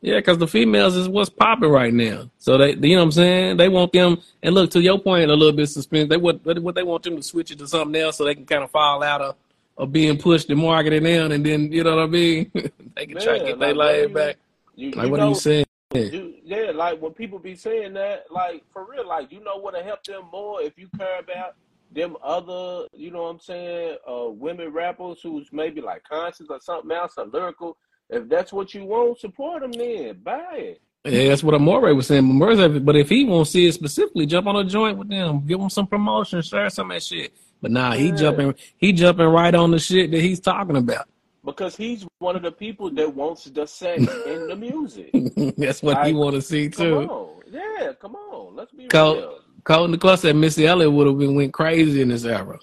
Yeah, because the females is what's popping right now. So they, you know what I'm saying? They want them, and look, to your point, a little bit suspense. They what, what they want them to switch it to something else so they can kind of fall out of, of being pushed and marketed down, and then, you know what I mean? they can try to Yeah, get their like, what life back. You, Like, you what know, are you saying? You, yeah, like when people be saying that, like for real, like you know what'll help them more if you care about them other, you know what I'm saying, uh, women rappers who's maybe like conscious or something else or lyrical. If that's what you want, support them then. Buy it. Yeah, that's what Amore was saying. But if he won't see it specifically, jump on a joint with them, give them some promotion, share some of that shit. But nah, he Yeah. jumping, he jumping right on the shit that he's talking about. Because he's one of the people that wants the sex in the music. that's what he want to see Come too. on. Yeah, come on. Let's be Cole, real. Cole in the club said Missy Elliott would have been went crazy in this era.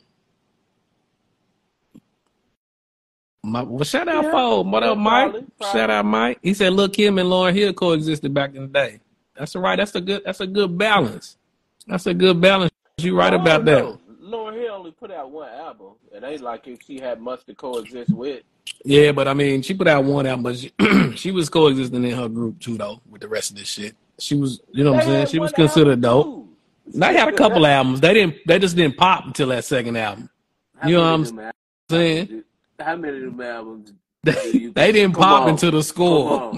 My, well, shout out Yeah. Fold. What up, Mike? probably, Shout out Mike. He said, "Look, him and Lauryn Hill coexisted back in the day." That's all right. That's a good. That's a good balance. That's a good balance. You right about that. Lauryn Hill only put out one album. It ain't like if she had much to coexist with. Yeah, but I mean, she put out one album, but she, she was coexisting in her group too, though, with the rest of this shit. She was, you know what I'm saying? She was considered dope. too. They had a couple albums. They didn't. They just didn't pop until that second album. How You know what I'm them saying? How many of them albums? They, they didn't Come pop on. into the score.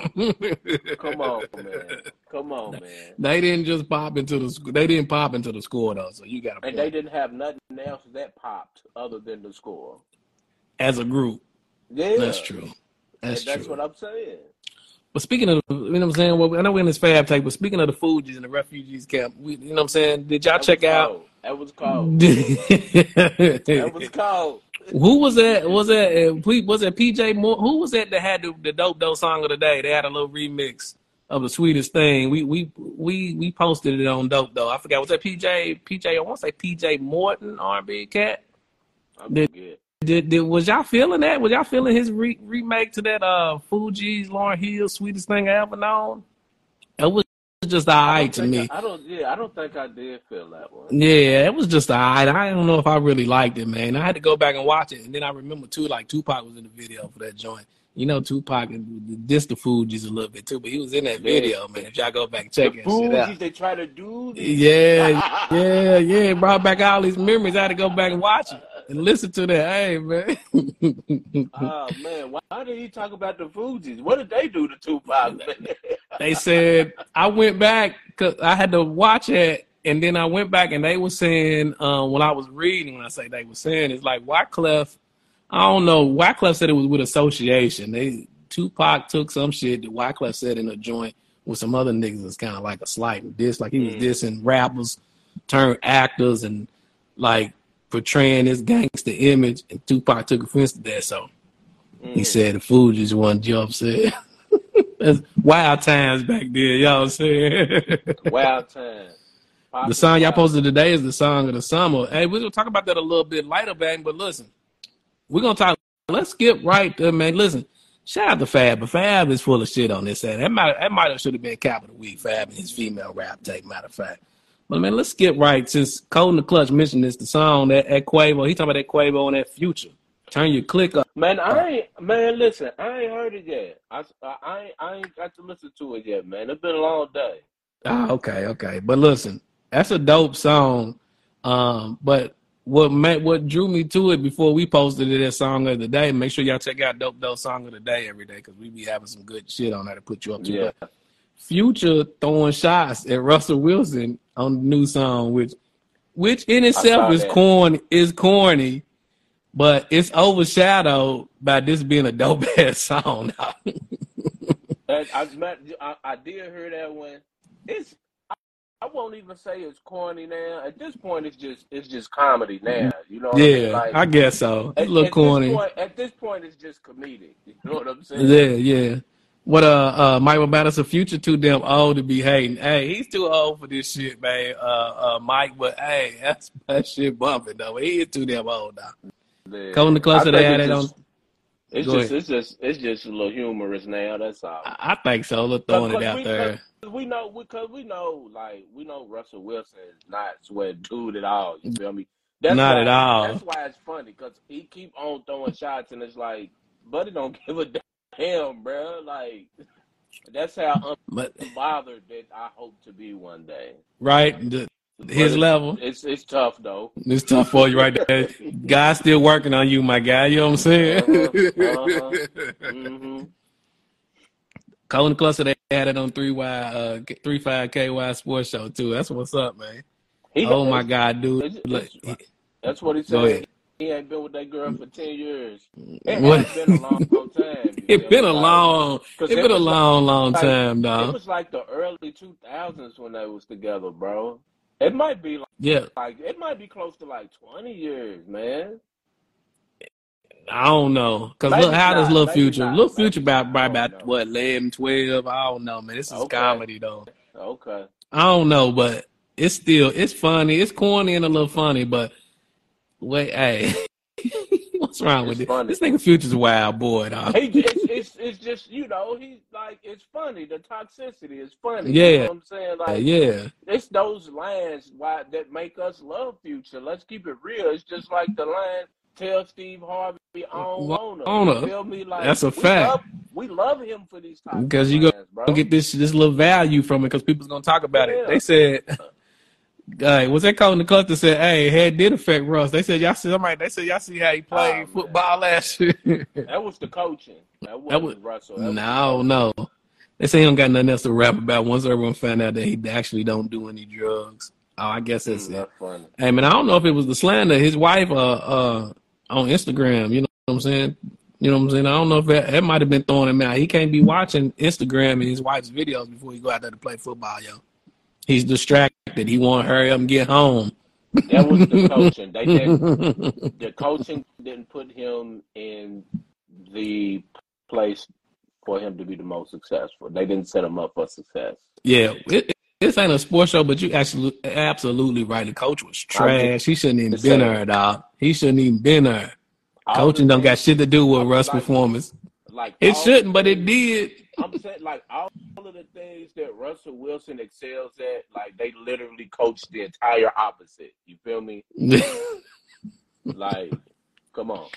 Come on, man. Come on, man. they didn't just pop into the. sc- They didn't pop into the score though. So you got to And they didn't have nothing else that popped other than the score. as a group. Yeah, That's true. That's that's true. what I'm saying. But speaking of, you know what I'm saying? Well, I know we're in this fab take, but speaking of the Fugees and the refugees camp, we, you know what I'm saying? Did y'all That check out? That was cold. That was cold. Who was that? Was that uh, was that PJ Moore? Who was that that had the, the dope dope song of the day? They had a little remix of the sweetest thing. We we we we posted it on dope though. I forgot was that PJ PJ. I want to say PJ Morton R&B cat. I'm good. Did, did was y'all feeling that? Was y'all feeling his re- remake to that uh Fugees Lauryn Hill sweetest thing I ever known? It was just alright to me. I, I don't. Yeah, I don't think I did feel that one. Yeah, it was just alright. I don't know if I really liked it, man. I had to go back and watch it, and then I remember too, like Tupac was in the video for that joint. You know, Tupac dissed the Fugees a little bit too, but he was in that Yeah. video, man. If y'all go back and The check shit out. Fugees, they try to do this. Yeah, yeah, yeah. It brought back all these memories. I had to go back and watch it and listen to that. Hey, man. Oh man, why, why did he talk about the Fugees? What did they do to Tupac? Man? they said I went back because I had to watch it, and then I went back and they were saying uh, when I was reading, when I say they were saying, it's like Wyclef. I don't know. Wyclef said it was with association. They Tupac took some shit that Wyclef said in a joint with some other niggas. It's kind of like a slight diss, like he was Mm. dissing rappers turned actors and like portraying this gangster image. And Tupac took offense to that, so he Mm. said the fool Fugees one jump said. That's wild times back then, y'all saying. Wild times. The song y'all posted today is the song of the summer. Hey, we're gonna talk about that a little bit later, bang. But listen, we're gonna talk. Let's skip right there, man. Listen, shout out to Fab, but Fab is full of shit on this. That might that might have should have been Capital Week. Fab and his female rap take. Matter of fact, but man, let's skip right since Code in the Clutch mentioned this. The song that at Quavo, he talking about that Quavo and that Future. Turn your click up. Man, I ain't man. Listen, I ain't heard it yet. I, I, ain't, I ain't got to listen to it yet, man. It's been a long day. Ah, okay, okay. But listen, that's a dope song. Um, but what made, what drew me to it before we posted it as song of the day, make sure y'all check out Dope Dope Song of the Day every day because we be having some good shit on there to put you up to. Yeah. Future throwing shots at Russell Wilson on the new song, which which in itself is that. corny is corny, but it's overshadowed by this being a dope ass song. I, I, I did hear that one. It's I, won't even say it's corny now. At this point, it's just it's just comedy now. You know what I mean? yeah, Like, I guess so. a little at corny. This point, at this point, it's just comedic. You know what I'm saying? Yeah, yeah. What uh uh us a future too damn old to be hating. Hey, he's too old for this shit, man. Uh uh Mike, but hey, that's that shit bumping though. He is too damn old now. Go in the think they had it's it on. just- It's Go just ahead. it's just it's just a little humorous now. That's all. I, I think so. Look throwing it out we, there. we know because we know like we know Russell Wilson is not sweat dude at all. You feel me? That's Not why, at all. That's why it's funny because he keep on throwing shots and it's like, buddy don't give a damn, bro. Like that's how But unbothered that I hope to be one day. right, the, his it's, level. it's it's tough though. It's tough for you right there. God's still working on you, my guy. You know what I'm saying? Uh-huh, hmm Cole in the cluster they had it on three Y uh three five KY sports show too. That's what's up, man. He, Oh my god, dude. it's- it's- That's what he said. He ain't been with that girl for ten years. It What- has been a long, long time. It been a long, it been a long, long like, time, dog. It was like the early two thousands when they was together, bro. It might be like, Yeah, like it might be close to like twenty years, man. I don't know, cause Maybe look, how does Little Future, not, Little Future about by about know. what 11, 12? I don't know, man. This is Okay. comedy though. Okay. I don't know, but it's still it's funny. It's corny and a little funny, but wait, hey, What's wrong with It's it? funny. This nigga Future's wild boy, dog. He, it's, it's it's just you know he's like it's funny. The toxicity is funny. You Yeah. know what I'm saying? Uh, like yeah. it's those lines why that make us love Future. Let's keep it real. It's just like the line tell Steve Harvey on owner. owner. Feel me? Like That's a fact. Love, we love him for these Because you. Gonna get this this little value from it because people's gonna talk about it. They said, uh, uh, was that calling the cluster said, "Hey, head did affect Russ." They said y'all see somebody. They said y'all see how he played Oh, man. football last year. That was the coaching. That wasn't That was- Russell. That no, coaching. no. They say he don't got nothing else to rap about. Once everyone found out that he actually don't do any drugs. Oh, I guess that's Mm, it. funny. Hey man, I don't know if it was the slander. His wife, uh, uh, on Instagram. You know what I'm saying? You know what I'm saying? I don't know if that, that might have been throwing him out. He can't be watching Instagram and his wife's videos before he go out there to play football, yo. He's distracted. That he want to hurry up and get home. That was the coaching. They didn't. The coaching didn't put him in the place for him to be the most successful. They didn't set him up for success. yeah, it, this ain't a sports show, but you actually absolutely right. The coach was trash. He shouldn't even been there, dog. He shouldn't even been there. Coaching don't got shit to do with Russ' performance. Like It shouldn't, but it did. I'm saying like all of the things that Russell Wilson excels at, like they literally coach the entire opposite. You feel me? Like, come on.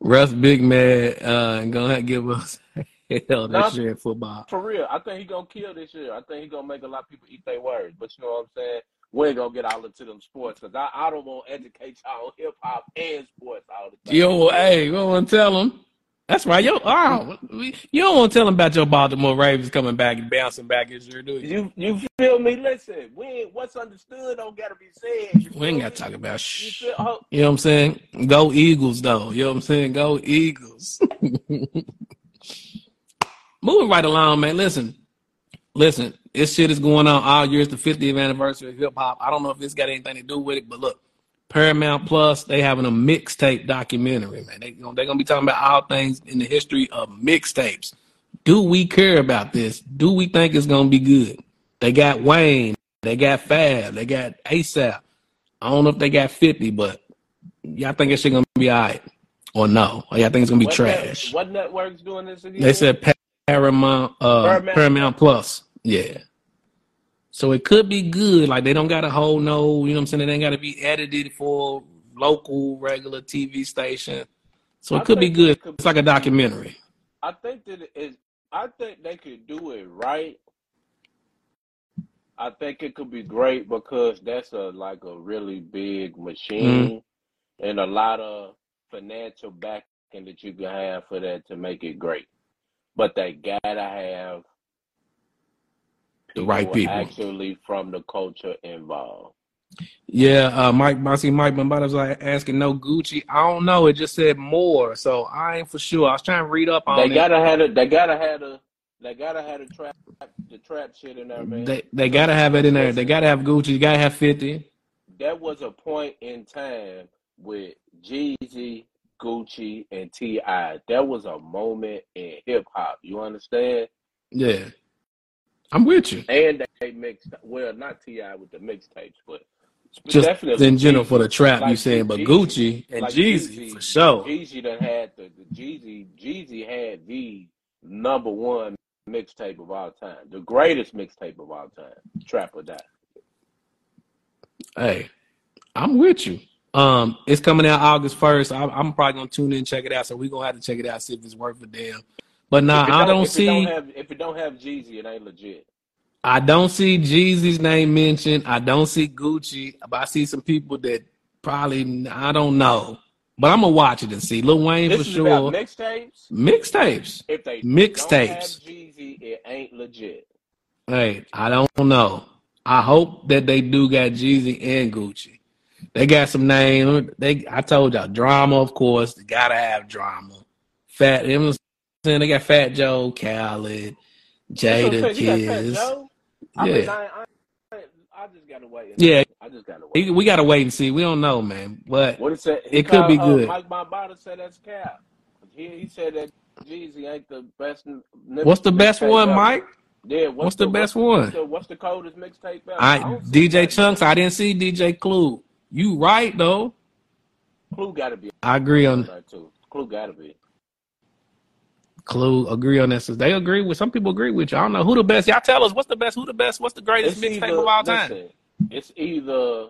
Russ big Man uh, and gonna give us hell this year in football. For real, I think he gonna kill this year. I think he gonna make a lot of people eat their words. But you know what I'm saying? We ain't gonna get all into them sports because I, I don't want to educate y'all on hip hop and sports all the time. Yo, hey, we don't want to tell him. That's right. Yo, oh, we- you don't want to tell them about your Baltimore Ravens coming back and bouncing back this year, do you? You you feel me? Listen, we what's understood don't gotta be said. You We ain't got to talk about You shh. feel, oh, You know what I'm saying? Go Eagles, though. You know what I'm saying? Go Eagles. Moving right along, man. Listen, listen. This shit is going on all year. It's the 50th anniversary of hip hop. I don't know if this got anything to do with it, but look, Paramount Plus, they having a mixtape documentary, man. They they're gonna be talking about all things in the history of mixtapes. Do we care about this? Do we think it's gonna be good? They got Wayne, they got Fab, they got ASAP. I don't know if they got 50, but y'all think it's gonna be all right? Or no? Or y'all think it's gonna be what trash? Net, what network's doing this again? They said Paramount, uh, Paramount. Paramount Plus. Yeah. So it could be good. Like they don't got to hold no, you know what I'm saying? It ain't got to be edited for local regular TV station. So it I could be good. it could It's like a documentary. I think that it is. I think they could do it right. I think it could be great because that's a like a really big mm-hmm. machine and a lot of financial backing that you can have for that to make it great. But they gotta have The right people. actually from the culture involved. Yeah, uh, Mike, I see Mike Bombada like asking no Gucci. I don't know. It just said more, so I ain't for sure. I was trying to read up on They it. gotta have it. They gotta have the. They gotta have the trap. The trap shit in there, man. They they gotta have it in there. They gotta have Gucci. You gotta have fifty. there was a point in time with Jeezy, Gucci, and T.I. There was a moment in hip hop. You understand? Yeah, I'm with you. And they mixed well, not T.I. with the mixtapes, but Just definitely in general Jeezy. for the trap, you Like saying, but Jeezy- Gucci and like Jeezy for sure. Jeezy done had the, the Jeezy. Jeezy had the number one mixtape of all time, the greatest mixtape of all time, Trap or Die. Hey, I'm with you. Um, it's coming out August first. I'm, I'm probably gonna tune in, check it out. So we gonna have to check it out, see if it's worth a damn. But nah, it I don't if it see. don't have, if it don't have Jeezy, it ain't legit. I don't see Jeezy's name mentioned. I don't see Gucci, but I see some people that probably I don't know. But I'm gonna watch it and see. Lil Wayne This for sure. mixtapes. Mixtapes. If they Mixtapes. Jeezy, it ain't legit. Hey, I don't know. I hope that they do got Jeezy and Gucci. They got some name. They I told y'all drama, of course. They gotta have drama. Fat, you know what saying? They got Fat Joe, Khaled, That's what I'm Jada, saying. You got Fat Kiss. Joe. I Yeah. mean, I, I, I, I just gotta wait. Yeah. I just gotta wait. We gotta wait and see. We don't know, man. But What it said? It could be uh, good. Mike Bombada said that's cap. He, he said that Jeezy ain't the best. n- what's the best one, ever. Mike? Yeah. What's the best one? What's the, what's the coldest mixtape ever? I don't DJ. Chunks. I didn't see DJ Clue. You right though. Clue got to be I agree on on that too. Clue got to be. Clue. Agree on that. So they agree with some people agree with you. I don't know who the best. Y'all tell us what's the best. Who the best? What's the greatest mixtape of all time? listen. It's either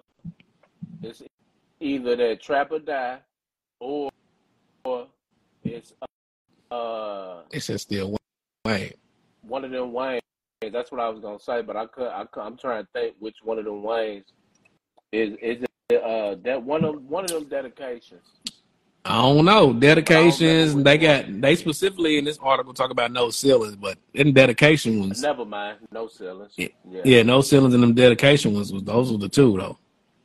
it's either that Trap or Die, or, or it's uh It's just still Wayne. one of them Waynes. That's what I was gonna say, but I could, I could I'm trying to think which one of them Waynes is is it uh that one of one of them dedications. I don't know. Dedications. which They got. They specifically in this article talk about no ceilings, but in dedication ones, Never mind, no ceilings. Yeah. Yeah, yeah, no ceilings in them dedication ones. Was those were the two though.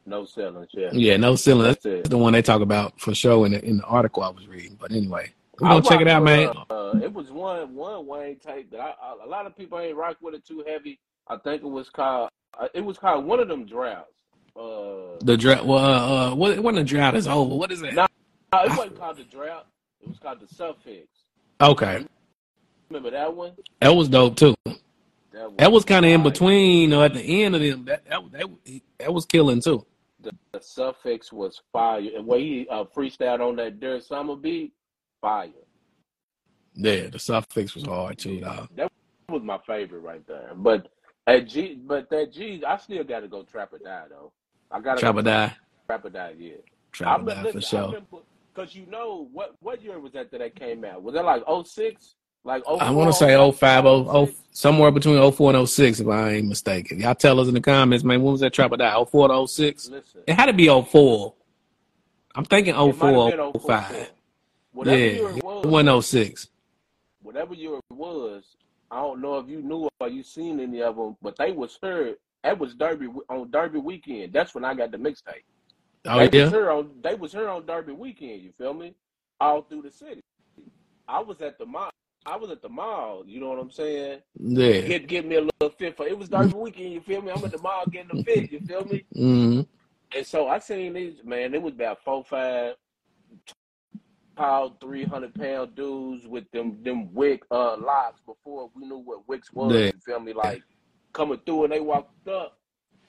no ceilings. Yeah, Yeah, no ceilings. that's That's the one they talk about for sure in the, in the article I was reading. But anyway, we're gonna check it out, man. rock Uh, it was one one Wayne tape that I, I a lot of people ain't rock with it too heavy. I think it was called uh, it was called one of them droughts. Uh, The drought. Well, uh, uh, what when the drought is over? What is that? No. No, it wasn't called the drought. It was called the suffix. Okay, Remember that one? that was dope too. That was, was kind of in between or at the end of them. That that that, that was killing too. The, the suffix was fire, and when he uh, freestyled on that Dirt Summer beat, fire. Yeah, the suffix was hard too, dog. That was my favorite right there. But at G, but that G, I still got to go Trap or Die though. I got to Trap or die, Trap or Die. Yeah. trap or die for sure. Because you know what what year was that that came out? Was that like 06? Like I oh want to say 05, 0, 0, somewhere between 04 and 06, if I ain't mistaken. Y'all tell us in the comments, man. When was that trap or die? 04 to 06? Listen, It had to be 04. I'm thinking it might have 04, 05. Whatever Yeah, year it was, wasn't 06. whatever year it was, I don't know if you knew or you seen any of them, but they was heard. That was Derby on Derby weekend. That's when I got the mixtape. Oh, they was yeah? here on they was here on Derby weekend. You feel me? All through the city. I was at the mall. I was at the mall. You know what I'm saying? Yeah. Get get me a little fit for. It was Derby weekend. You feel me? I'm at the mall getting a fit. You feel me? Mm-hmm. And so I seen these man. It was about four five tall, three hundred pound dudes with them them wick uh locks before we knew what wicks was. Yeah. You feel me? Like coming through and they walked up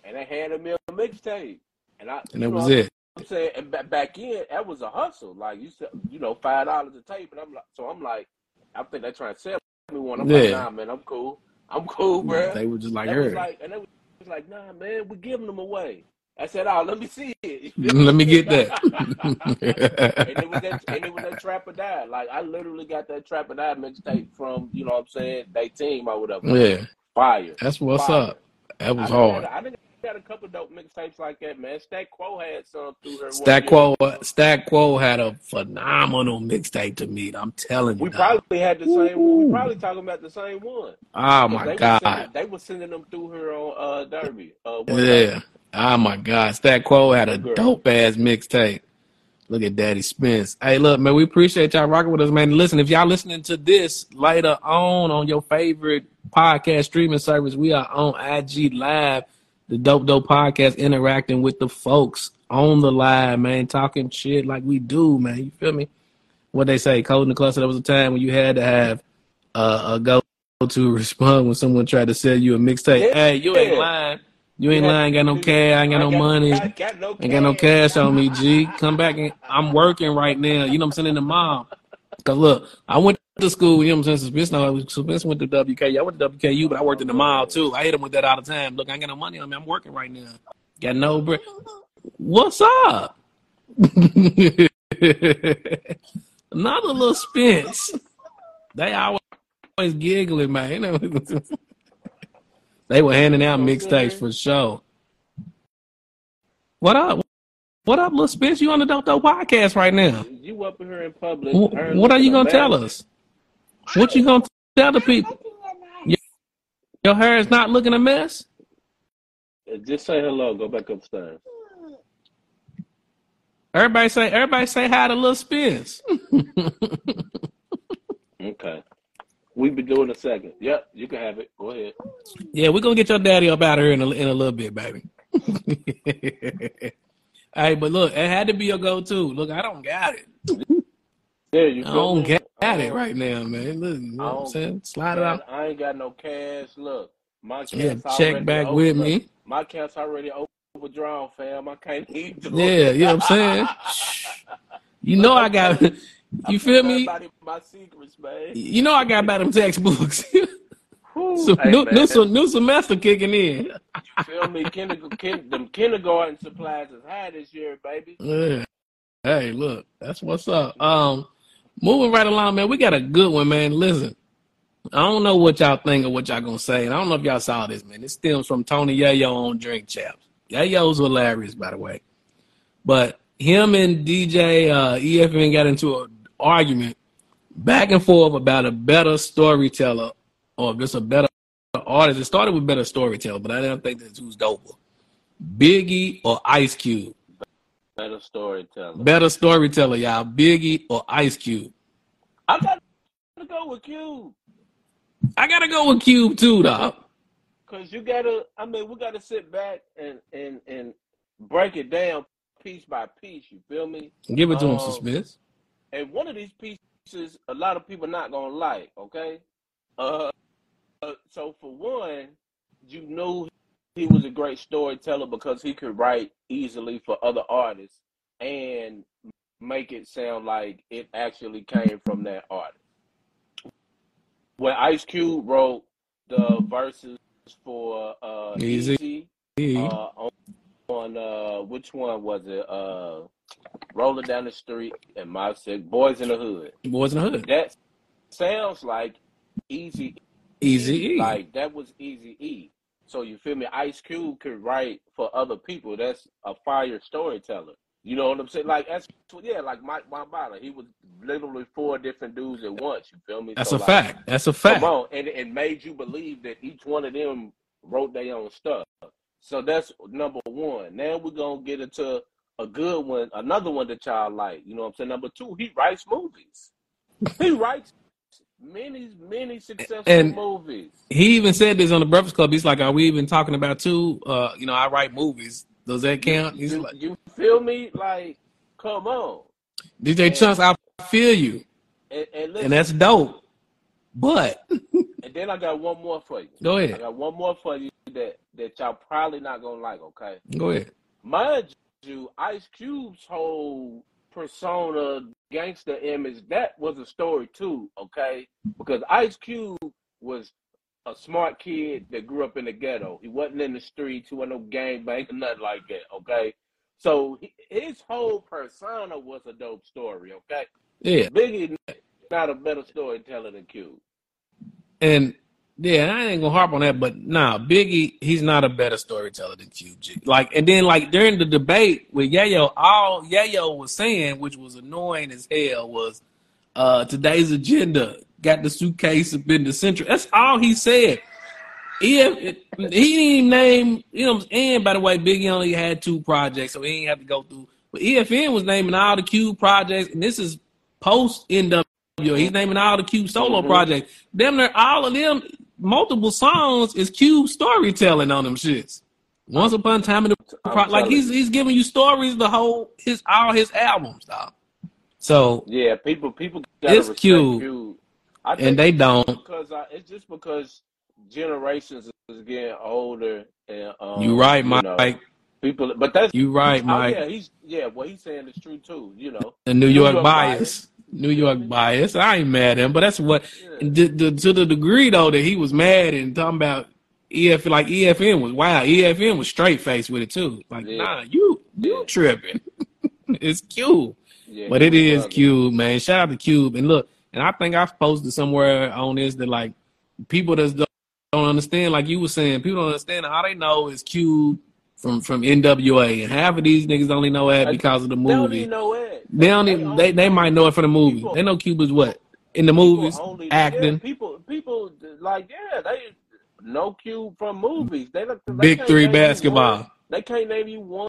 and they handed me a mixtape. And I And that was it. I'm saying, and ba- back in that was a hustle. Like you said, you know, five dollars a tape, and I'm like, so I'm like, I think they're trying to sell me one. I'm like, Yeah. nah, man, I'm cool. I'm cool, bro. They were just like, her. like, and they was like, nah, man, we giving them away. I said, oh, let me see it. Let me get and that. it was that, and it was that Trap or Die. Like I literally got that Trap or Die mixtape from, you know, what I'm saying, they team or whatever. yeah, Fire. that's what's Fire. up. That was I hard. I done got a couple dope mixtapes like that, man. Stack Quo had some through her. Stack. Quo, Stack Quo had a phenomenal mixtape to me. I'm telling you. We dog. probably had the same one. We probably talking about the same one. Oh my they god. sending, they were sending them through her on uh Derby. Uh, Yeah. Oh my God. Stack Quo had a Girl. dope ass mixtape. Look at Daddy Spence. Hey, look, man, we appreciate y'all rocking with us, man. Listen, if y'all listening to this later on on your favorite podcast streaming service, we are on IG Live, the Dope Dope Podcast, interacting with the folks on the live, man, talking shit like we do, man. You feel me? What they say, code in the cluster. There was a time when you had to have uh, a go to respond when someone tried to sell you a mixtape. Yeah. Hey, you ain't lying. You ain't Yeah. lying. Got no cash. I ain't got no money. Got, got no Ain't got no cash on me, G. Come back and I'm working right now. You know what I'm saying? In the mom. Cause look, I went to school, you know what I'm saying? No, Spence went to WKU. I went to WKU, but I worked in the mall too. I hit him with that all the time. Look, I ain't got no money on me. I'm working right now. Got no bread. What's up? Another little Spence. They always giggling, man. You know? they were handing out mixtapes for sure. What up? What up, little Spence? You on the Dope Dope podcast right now? You up here in public. Wh- What are you gonna tell us? What you gonna tell the people? Your, your hair is not looking a mess. Uh, Just say hello. Go back upstairs. Everybody say, everybody say hi to little Spence. Okay. We be doing a second. Yep, you can have it. Go ahead. yeah, we're gonna get your daddy up out of here in a, in a little bit, baby. hey, but look, it had to be your go-to. Look, I don't got it. Yeah, you I don't me? got I it right now, man. Look, you know what I'm saying? Slide it Man, out. I ain't got no cash. Look, my Yeah, check back over- with look, me. My cash already overdrawn, fam. I can't even Yeah, you know what I'm saying? You know I got. You feel me? My secrets, man. You know I got about them textbooks. So Hey, new, man. new, new semester kicking in. You feel me? Kinder, kin, them kindergarten supplies is high this year, baby. Yeah. Hey, look, that's what's up. Um, moving right along, man. We got a good one, man. Listen, I don't know what y'all think or what y'all gonna say, and I don't know if y'all saw this, man. This stems from Tony Yayo on Drink Champs. Yayo's hilarious, by the way, but him and DJ uh, EFN got into an argument back and forth about a better storyteller or just a better artist. It started with better storyteller, but I don't think that's who's doper. Biggie or Ice Cube. Better storyteller. Better storyteller, y'all. Biggie or Ice Cube. I got to go with Cube. I gotta go with Cube too, dog. Cause you gotta, I mean, we gotta sit back and and and break it down piece by piece. You feel me? Give it to him, Um, suspense. And one of these pieces, a lot of people not gonna like. Okay. Uh, uh, so for one, you knew he was a great storyteller because he could write easily for other artists and make it sound like it actually came from that artist. When Ice Cube wrote the verses for uh, Eazy. Eazy, uh, on, on uh, which one was it? Uh, Rolling down the street and Mouth said, "Boys in the Hood." Boys in the Hood. That sounds like Eazy Eazy like that was Easy E. So you feel me? Ice Cube could write for other people. That's a fire storyteller. You know what I'm saying? Like that's yeah, like Mike Bombada. He was literally four different dudes at once. You feel me? That's So, a like, fact. That's a fact. Come on, and it made you believe that each one of them wrote their own stuff. So that's number one. Now we're gonna get into a good one, another one that y'all like. You know what I'm saying? Number two, he writes movies. He writes many, many successful And- movies. He even said this on the Breakfast Club. He's like, "Are we even talking about two? Uh, you know, I write movies. Does that count?" He's You, like, you feel me? Like, come on. "DJ Chunks, I feel you, And, and listen, and that's dope." But and then I got one more for you. go ahead. I got one more for you that that y'all probably not gonna like. Okay. go ahead. mind you, Ice Cube's whole persona, gangster image, that was a story too, okay? Because Ice Cube was a smart kid that grew up in the ghetto. He wasn't in the streets, he wasn't no gangbang or nothing like that, okay? So he- his whole persona was a dope story, okay? Yeah, Biggie not a better storyteller than Cube. and yeah, I ain't gonna harp on that, but nah, Biggie, he's not a better storyteller than QG. Like, and then like during the debate with Yayo, all Yayo was saying, which was annoying as hell, was uh today's agenda got the suitcase up in the central. That's all he said. He, he didn't even name, you know, and by the way, Biggie only had two projects, so he didn't have to go through. But EFN was naming all the Cube projects, and this is post NW. He's naming all the Cube solo Mhm. projects. Them, there, all of them, multiple songs is Cube storytelling on them shits. Once upon a time in the I'm pro- like he's he's giving you stories the whole his all his albums, dog. So Yeah, people people gotta It's Cube. Cube. I and they don't. because I, it's just because generations is getting older and um, You right, you Mike. know, people, but that's You right, oh Mike. yeah, he's yeah, what he's saying is true too. You know, The New New York, York bias. bias. New York bias. I ain't mad at him, but that's what yeah, the, the, to the degree though that he was mad and talking about EF like EFN was wow. EFN was straight faced with it too. Like Yeah. nah, you you Yeah. tripping. it's Cube, but it is. Cube, man. Shout out to Cube. And look, and I think I've posted somewhere on this that like people that don't don't understand, like you were saying, people don't understand. All they know is Cube from from NWA, and half of these niggas only know that Uh, because of the They don't movie. know it. They don't They even they, only they might know it from the movie. people. They know Cuba's what in the movies only acting. Yeah, people people like yeah, they know Cube from movies. They look. They Big three one. basketball. They can't name you one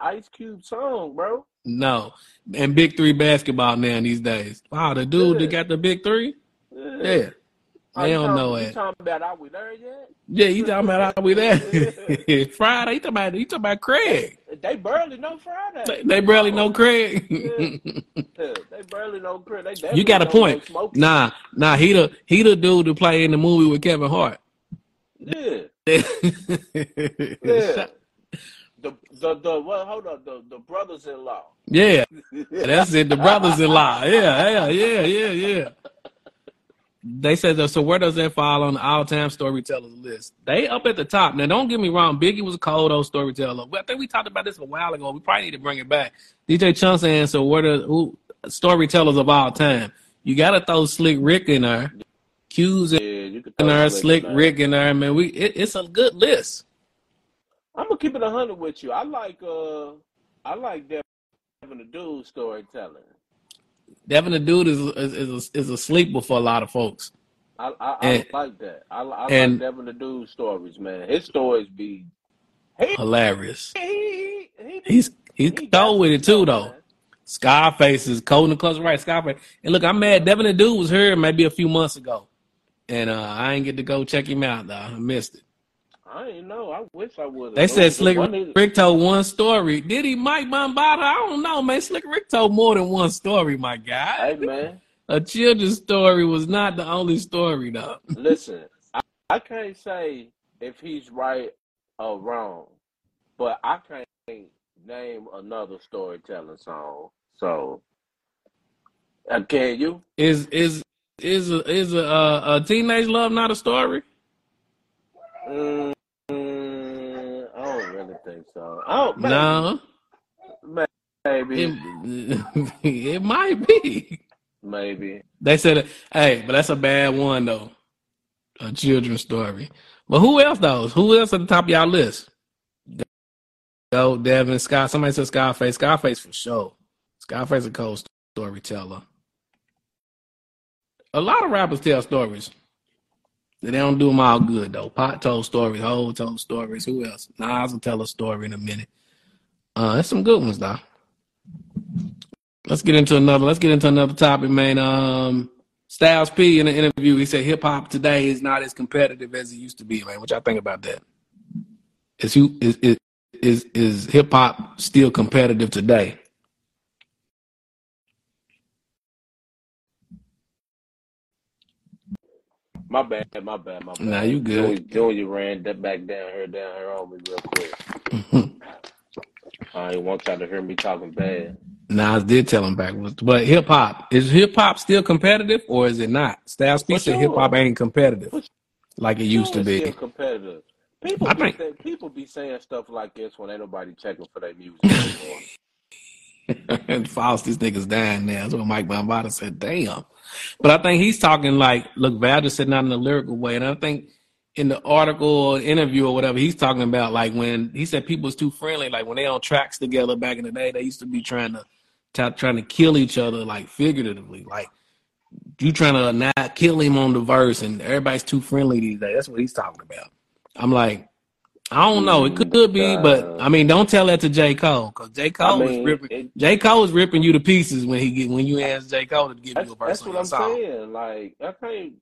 Ice Cube song, bro. No, and big three basketball now these days. Wow, the dude that got the big three. yeah. Yeah, Oh, they don't know you it. talking about are we there yet? Yeah, you talking about how we there Friday? You talking about you talking about Craig? they barely know Friday. they Come barely know. Craig. Yeah. They barely know Craig. They you got a point. Nah, nah, he the he the dude to play in the movie with Kevin Hart. Yeah. Yeah. The the the well, hold on, the the brothers-in-law. Yeah, that's it. The brothers-in-law. Yeah, yeah, yeah, yeah, yeah. They said. So where does that fall on the all-time storytellers list? They up at the top. Now, don't get me wrong. Biggie was a cold old storyteller. I think we talked about this a while ago. We probably need to bring it back. DJ Chunk saying, so where the who storytellers of all time? You got to throw Slick Rick in there. Q's Yeah, in could throw there. Slick Slick. Rick in there. Man, we it, it's a good list. I'm gonna keep it a hundred with you. I like uh, I like that having a Dude storytelling. Devin the dude is is is a, is a sleeper for a lot of folks. I I, And- I like that. I, I and- like Devin the Dude stories, man. His stories be Hilarious. he he, he, He's he's he cold with it too, though. man. Scarface is cold and close right. Scarface. And look, I'm mad. Devin the dude was here maybe a few months ago, and uh, I ain't get to go check him out. Though I missed it. I ain't know. I wish I would. Have. They said Slick Rick told one story. Did he, Mike Bombada? I don't know, man. Slick Rick told more than one story, my guy. Hey man, A children's story was not the only story, though. listen. I, I can't say if he's right or wrong, but I can't name another storytelling song. So, uh, can you? Is is is a, is a, uh, a teenage love not a story? Mm, Think so. Oh, maybe, No, maybe, it, it might be. maybe. They said, "Hey, but that's a bad one though, a children's story." But who else though? Who else at the top of y'all list? Go, Devin, Scott. Somebody said Scarface. Scarface for sure. Scarface a cold storyteller. A lot of rappers tell stories. They don't do them all good though. Pot told stories. Hole told stories. Who else? Nas will tell a story in a minute. Uh, there's some good ones though. Let's get into another. Let's get into another topic, man. Um, Styles P in an interview, he said hip hop today is not as competitive as it used to be, man. What y'all think about that? Is you is is is, is hip hop still competitive today? My bad, my bad, my bad. Nah, you good. Doing, doing you ran that back down here, down here on me real quick. I ain't want y'all to hear me talking bad. Nas did tell him backwards, but hip hop is hip hop still competitive or is it not? Styles P For said hip hop ain't competitive For like it used to Sure, it's be. competitive. People I be think- say, people be saying stuff like this when ain't nobody checking for their music anymore. and false, these niggas dying now. That's what Mike Bombada said. Damn. But I think he's talking like, look, Val just said not in a lyrical way. And I think in the article or interview or whatever, he's talking about like when he said people was too friendly, like when they on tracks together back in the day, they used to be trying to t- trying to kill each other, like figuratively. Like you trying to not kill him on the verse and everybody's too friendly these days. That's what he's talking about. I'm like, I don't know. It could be, but I mean, don't tell that to J. Cole because J. Cole I is mean, ripping. it- J. Cole is ripping you to pieces when he get when you ask J. Cole to give you a verse that's what I'm song. saying. Like I can't.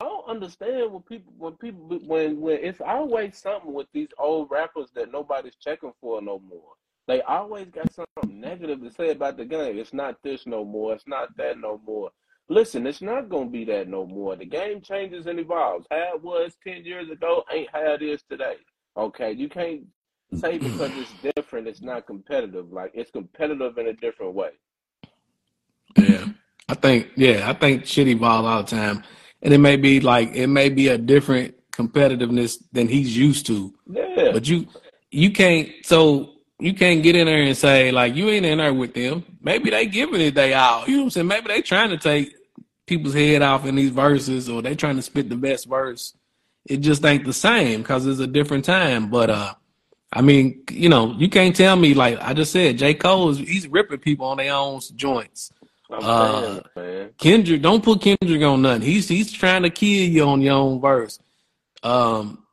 I don't understand when people when people when when it's always something with these old rappers that nobody's checking for no more. They always got something negative to say about the game. It's not this no more. It's not that no more. Listen, it's not gonna be that no more. The game changes and evolves. How it was ten years ago ain't how it is today. Okay, you can't mm. say because it's different, it's not competitive. Like it's competitive in a different way. Yeah, I think yeah, I think shit evolve all the time, and it may be like it may be a different competitiveness than he's used to. Yeah. But you you can't so you can't get in there and say like you ain't in there with them. Maybe they giving it they all. You know what I'm saying? Maybe they trying to take people's head off in these verses or they trying to spit the best verse. It just ain't the same because it's a different time. But uh I mean, you know, you can't tell me like I just said, J. Cole is he's ripping people on their own joints. I'm Uh, saying. Kendrick, don't put Kendrick on nothing. He's he's trying to kill you on your own verse. Um,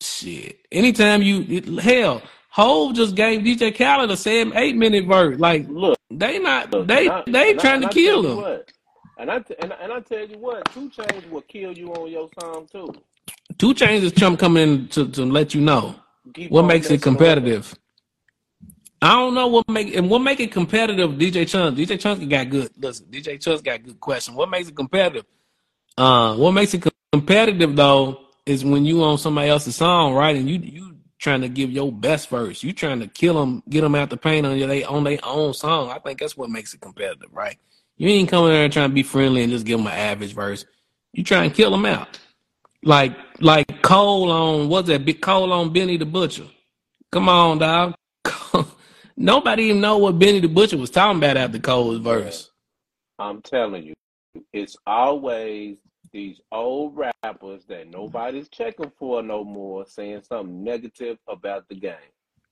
shit. Anytime you it, hell, Hov just gave DJ Khaled a seven eight minute verse. Like Look, they not look, they I- they and I- trying to kill him. what, And I t- and, and I tell you what, 2 Chainz will kill you on your song too. 2 Chainz is Trump coming in to, to let you know Keep what makes it competitive. I don't know what make and what make it competitive. DJ Chunks, DJ Chunks got good. Listen, DJ Chunks got good question. What makes it competitive? Uh, what makes it competitive though is when you on somebody else's song, right? And you you trying to give your best verse. You trying to kill them, get them out the paint on they on their own song. I think that's what makes it competitive, right? You ain't coming there trying to be friendly and just give them an average verse. You try and kill them out, like like Cole on what's that? Big Cole on Benny the Butcher. Come on, dog. Nobody even know what Benny the Butcher was talking about after Cole's verse. I'm telling you, it's always these old rappers that nobody's checking for no more saying something negative about the game.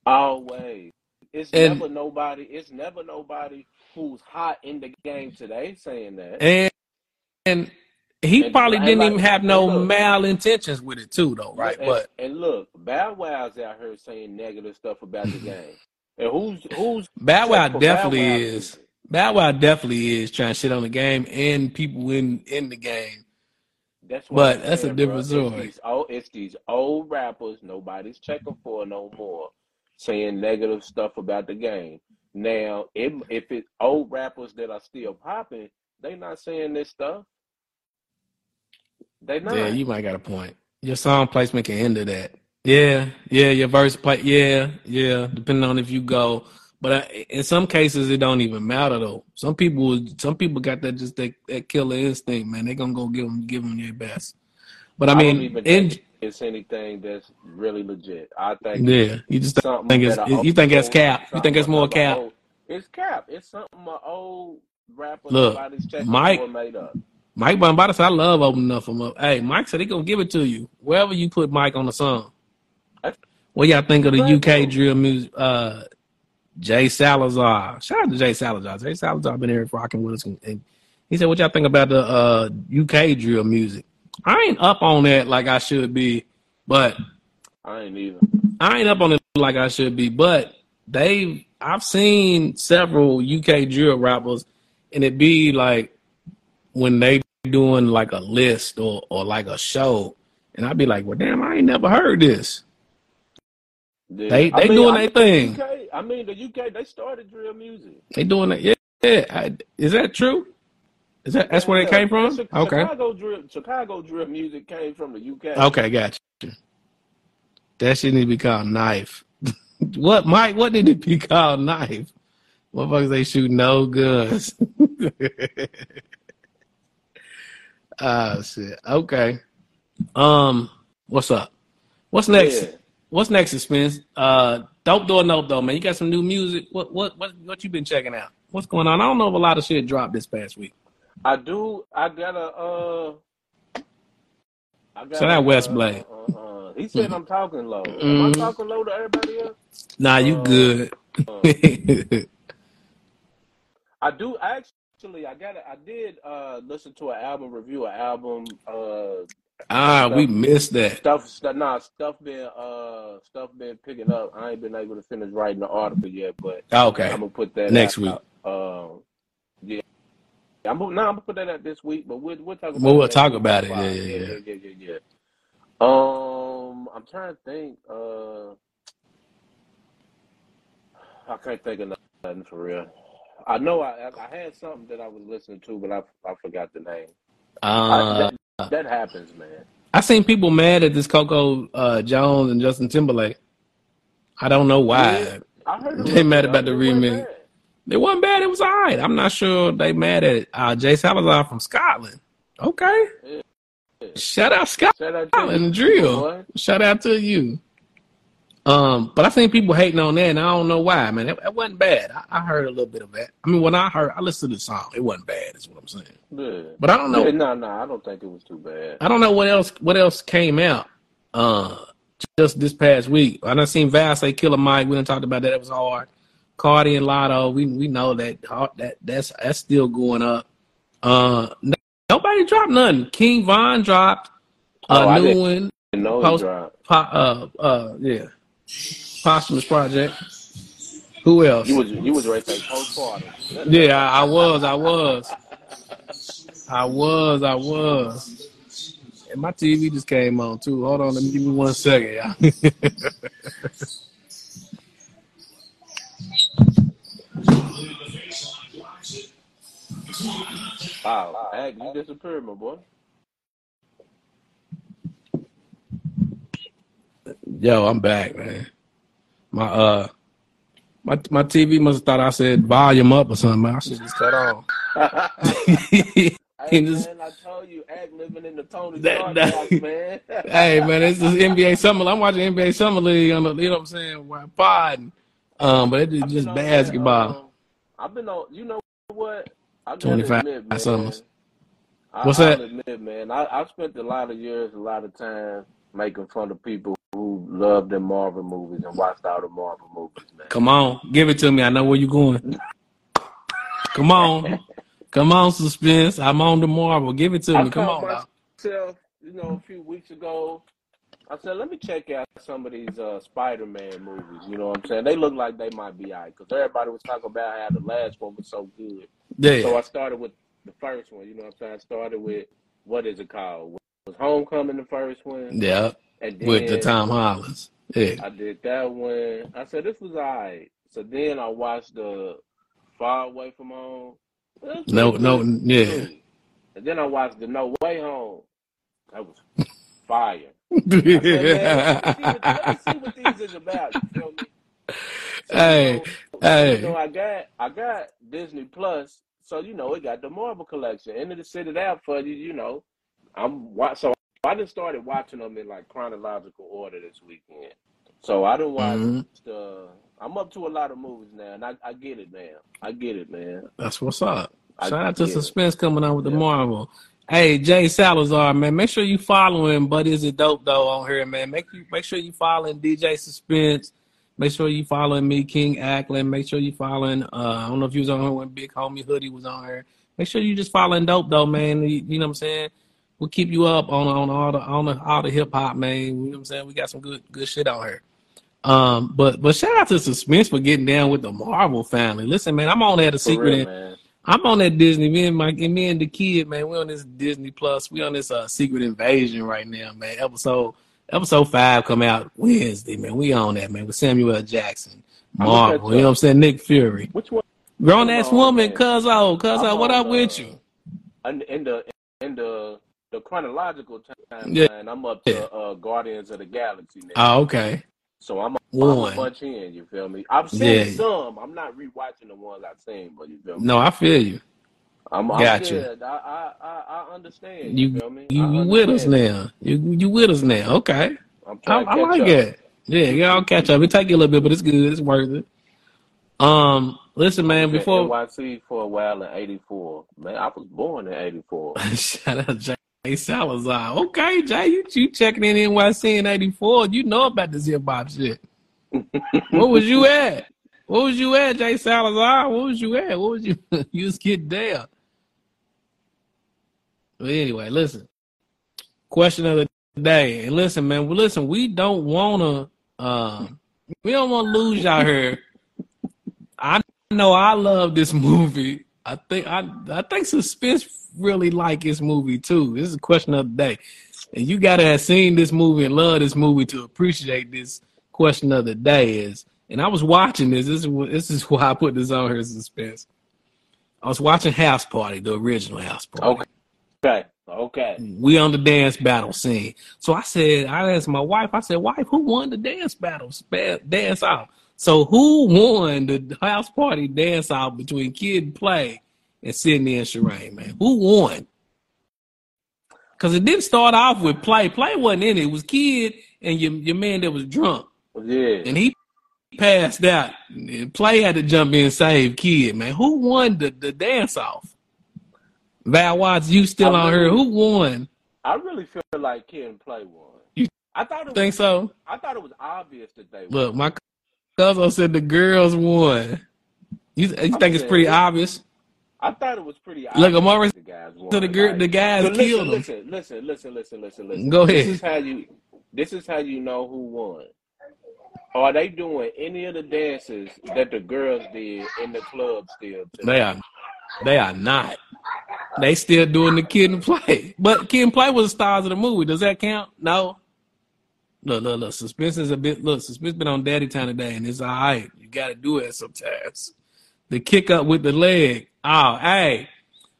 Always. It's And never nobody. It's never nobody who's hot in the game today saying that. and and he And probably didn't like even have no look, malintentions with it too, though, right? and, But and look, Bow Wow's out here saying negative stuff about the game. And who's who's Bow Wow Bow definitely Wow is. Bow Wow definitely is trying to shit on the game and people in in the game. That's what But that's a saying, bro. different It's story. these old, it's these old rappers nobody's checking for no more, saying negative stuff about the game. Now, if if it's old rappers that are still popping, they not saying this stuff. They not. Yeah, you might got a point. Your song placement can hinder that. Yeah, yeah, your verse play. Yeah, yeah, depending on if you go. But uh, in some cases, it don't even matter though. Some people, some people got that just that, that killer instinct, man. They gonna go give them, give them their best. But I I mean, in it's anything that's really legit. I think yeah, you just think it's you think old, cap. You think it's more cap. old. It's cap. It's something an old rapper Look, Mike, made up. Mike Bombada said, I love opening up for him. Hey, Mike said he gonna give it to you wherever you put Mike on the song. What y'all think of the UK drill music? Uh, Jay Salazar. Shout out to Jay Salazar. Jay Salazar been here rocking with us, and, he said, "What y'all think about the uh, UK drill music?" I ain't up on that like I should be, but I ain't either. I ain't up on it like I should be. But they, I've seen several UK drill rappers, and it be like when they doing like a list or or like a show, and I'd be like, "Well, damn, I ain't never heard this." Yeah, They I they mean, doing I their mean the thing. UK. I mean the UK. They started drill music. They doing it. Yeah, yeah. I, is that true? Is that that's where they came from? Okay. Chicago drill. Chicago drill music came from the UK. Okay, gotcha. That shit need to be called knife. what, Mike? What did it be called knife? Motherfuckers, they shoot no guns. oh shit. Okay. Um, what's up? What's next? Yeah, What's next, Spence? Uh, dope door, nope though, man. You got some new music. What, what, what, what you been checking out? What's going on? I don't know if a lot of shit dropped this past week. I do. I got a. Uh, I got Shout a. West Uh, Blade. uh, he said I'm talking low. Am I Mm-hmm. talking low to everybody else? Nah, you Uh, good. uh, I do actually. I got. I did uh listen to an album review, an album. Uh, ah, we missed that. Stuff, stuff, nah, stuff been, uh, stuff been picking up. I ain't been able to finish writing the article yet, but Okay, I'm gonna put that next out. week. Um, yeah, I'm gonna, nah, I'm gonna put that out this week, but we'll we'll talk Well, about it we'll talk about it. Yeah, yeah, Yeah, yeah. yeah, yeah, yeah. Um, I'm trying to think. Uh, I can't think of nothing for real. I know I I I had something that I was listening to, but I I forgot the name. I Uh, that that happens, man. I seen people mad at this Coco uh, Jones and Justin Timberlake. I don't know Yeah, why. I heard They mad about the it. It wasn't remix. bad. It wasn't bad. It was all right. I'm not sure they mad at uh, Jay Salazar from Scotland. Okay. Yeah. Shout out Shout out to Scotland Drill. boy. Shout out to you. Um, but I seen people hating on that, and I don't know why, man. It, it wasn't bad. I, I heard a little bit of that. I mean, when I heard, I listened to the song. It wasn't bad, is what I'm saying. Yeah. But I don't know. no, no, I don't think it was too bad. I don't know what else. What else came out? Uh, just this past week, I done seen Val say Killer Mike. We done talked about that. It was hard. Cardi and Latto. We we know that that that's that's still going up. Uh, no- nobody dropped nothing. King Von dropped Oh, a I new one. No, he Post dropped. po- uh uh yeah posthumous project. Who else? You was you was right say postpartum. Yeah, I, I was. I was. I was. I was. And my TV just came on too. Hold on, let me give me one second, y'all. Wow, Ag, you disappeared, my boy. Yo, I'm back, man. My uh, my my TV must have thought I said volume up or something. Man. I should just cut on. hey And just- man, I told you, act living in the Tony That- that- box, man. hey man, this is NBA Summer. I'm watching NBA Summer League on the, you know what I'm saying, while podding. Um, but it's just on that, basketball. um, I've been on. You know what? I gotta 25 admit, man, summers. I, What's I'll that? admit, man. I, I spent a lot of years, a lot of time making fun of people who love the Marvel movies and watched all the Marvel movies, man. Come on, give it to me. I know where you're going. Come on, come on, suspense. I'm on the Marvel. Give it to I me. Come caught on, dog. myself, you know, a few weeks ago. I said, let me check out some of these uh, Spider-Man movies. You know what I'm saying? They look like they might be alright because everybody was talking about how the last one was so good. Yeah. So I started with the first one. You know what I'm saying? I started with what is it called? Was Homecoming the first one? yeah, And then with the Tom Hollands. Yeah, I did that one. I said this was alright. So then I watched the Far Away from Home. No, no, good yeah. And then I watched the No Way Home. That was fire. I said, man, let me see what, let me see what these is about. You feel? So, Hey, you know, hey. you know, I got I got Disney Plus, so you know it got the Marvel collection. And to sit it out for you, you know, I'm so I just started watching them in like chronological order this weekend. So I done watched. Mhm. Uh, I'm up to a lot of movies now, and I, I get it, man. I get it, man. That's what's up. I Shout out to get it. Suspense coming on with the Marvel. Hey, Jay Salazar, man, make sure you follow him. But is it dope though on here, man? Make you make sure you following DJ Suspense. Make sure you following me, King Acklin. Make sure you following. Uh, I don't know if you was on here when Big Homie Hoody was on here. Make sure you just following dope though, man. You, you know what I'm saying? We'll keep you up on on all the on the all the hip hop, man. You know what I'm saying? We got some good good shit out here. Um, but but shout out to Suspense for getting down with the Marvel family. Listen, man, I'm on that For secret. real, in- I'm on that Disney. Me and my and me and the kid, man, we on this Disney Plus. We on this uh, Secret Invasion right now, man. Episode episode five come out Wednesday, man. We on that, man, with Samuel L. Jackson, Marvel. You know what. I'm saying? Nick Fury, Which one? Grown ass woman, man. cuz oh, cuz oh, what up with uh, you? In, in the in the the chronological timeline, Yeah. I'm up to uh, Guardians of the Galaxy now. Oh, okay. So I'm a, I'm a bunch in. You feel me? I've seen Yeah. some. I'm not rewatching the ones I've seen, but you feel me? No, I feel you. I'm, I'm Got you. I, I I I understand. You, You feel me? you, you with us now. You you with us now. Okay. I'm I, I like up. it. Yeah, I'll catch up. It take you a little bit, but it's good. It's worth it. Um, listen, man. Before NYC for a while in '84. Man, I was born in '84. Shout out Jay Salazar. Okay, Jay, you, you checking in NYC in 84. You know about the hip hop shit. what was you at? What was you at, Jay Salazar? What was you at? What was you you was getting down? But anyway, listen. Question of the day. And listen, man, well, listen, we don't wanna um we don't wanna lose y'all here. I know I love this movie. I think I I think suspense really like this movie too. This is a question of the day. And you gotta have seen this movie and love this movie to appreciate this question of the day is. And I was watching this. This is this is why I put this on here suspense. I was watching House Party, the original House Party. Okay, okay. We on the dance battle scene. So I said, I asked my wife, I said, wife, who won the dance battle, dance off? So who won the house party dance off between Kid and Play and Sydney and Sharane, man? Who won? Because it didn't start off with Play. Play wasn't in it. It was Kid and your, your man that was drunk. Yeah. And he passed out. And Play had to jump in and save Kid, man. Who won the, the dance off? Val Watts, you still I on here. Who won? I really feel like Kid and Play won. You I thought it was, Think so? I thought it was obvious that they won. Look, my cousin said the girls won. You, you think it's pretty obvious? I thought it was pretty obvious. Look, Amari the guys won. So the girl, the guys But killed them. listen, listen, listen, listen, listen, listen. Go ahead. This is how you. This is how you know who won. Are they doing any of the dances that the girls did in the club still? today? They are, they are not. They still doing the kid and play, but kid and play was the stars of the movie. Does that count? No. Look, look, look. Suspense is a bit. Look, suspense been on Daddy Time today, and it's all right. You got to do it sometimes. The kick up with the leg. Oh, hey,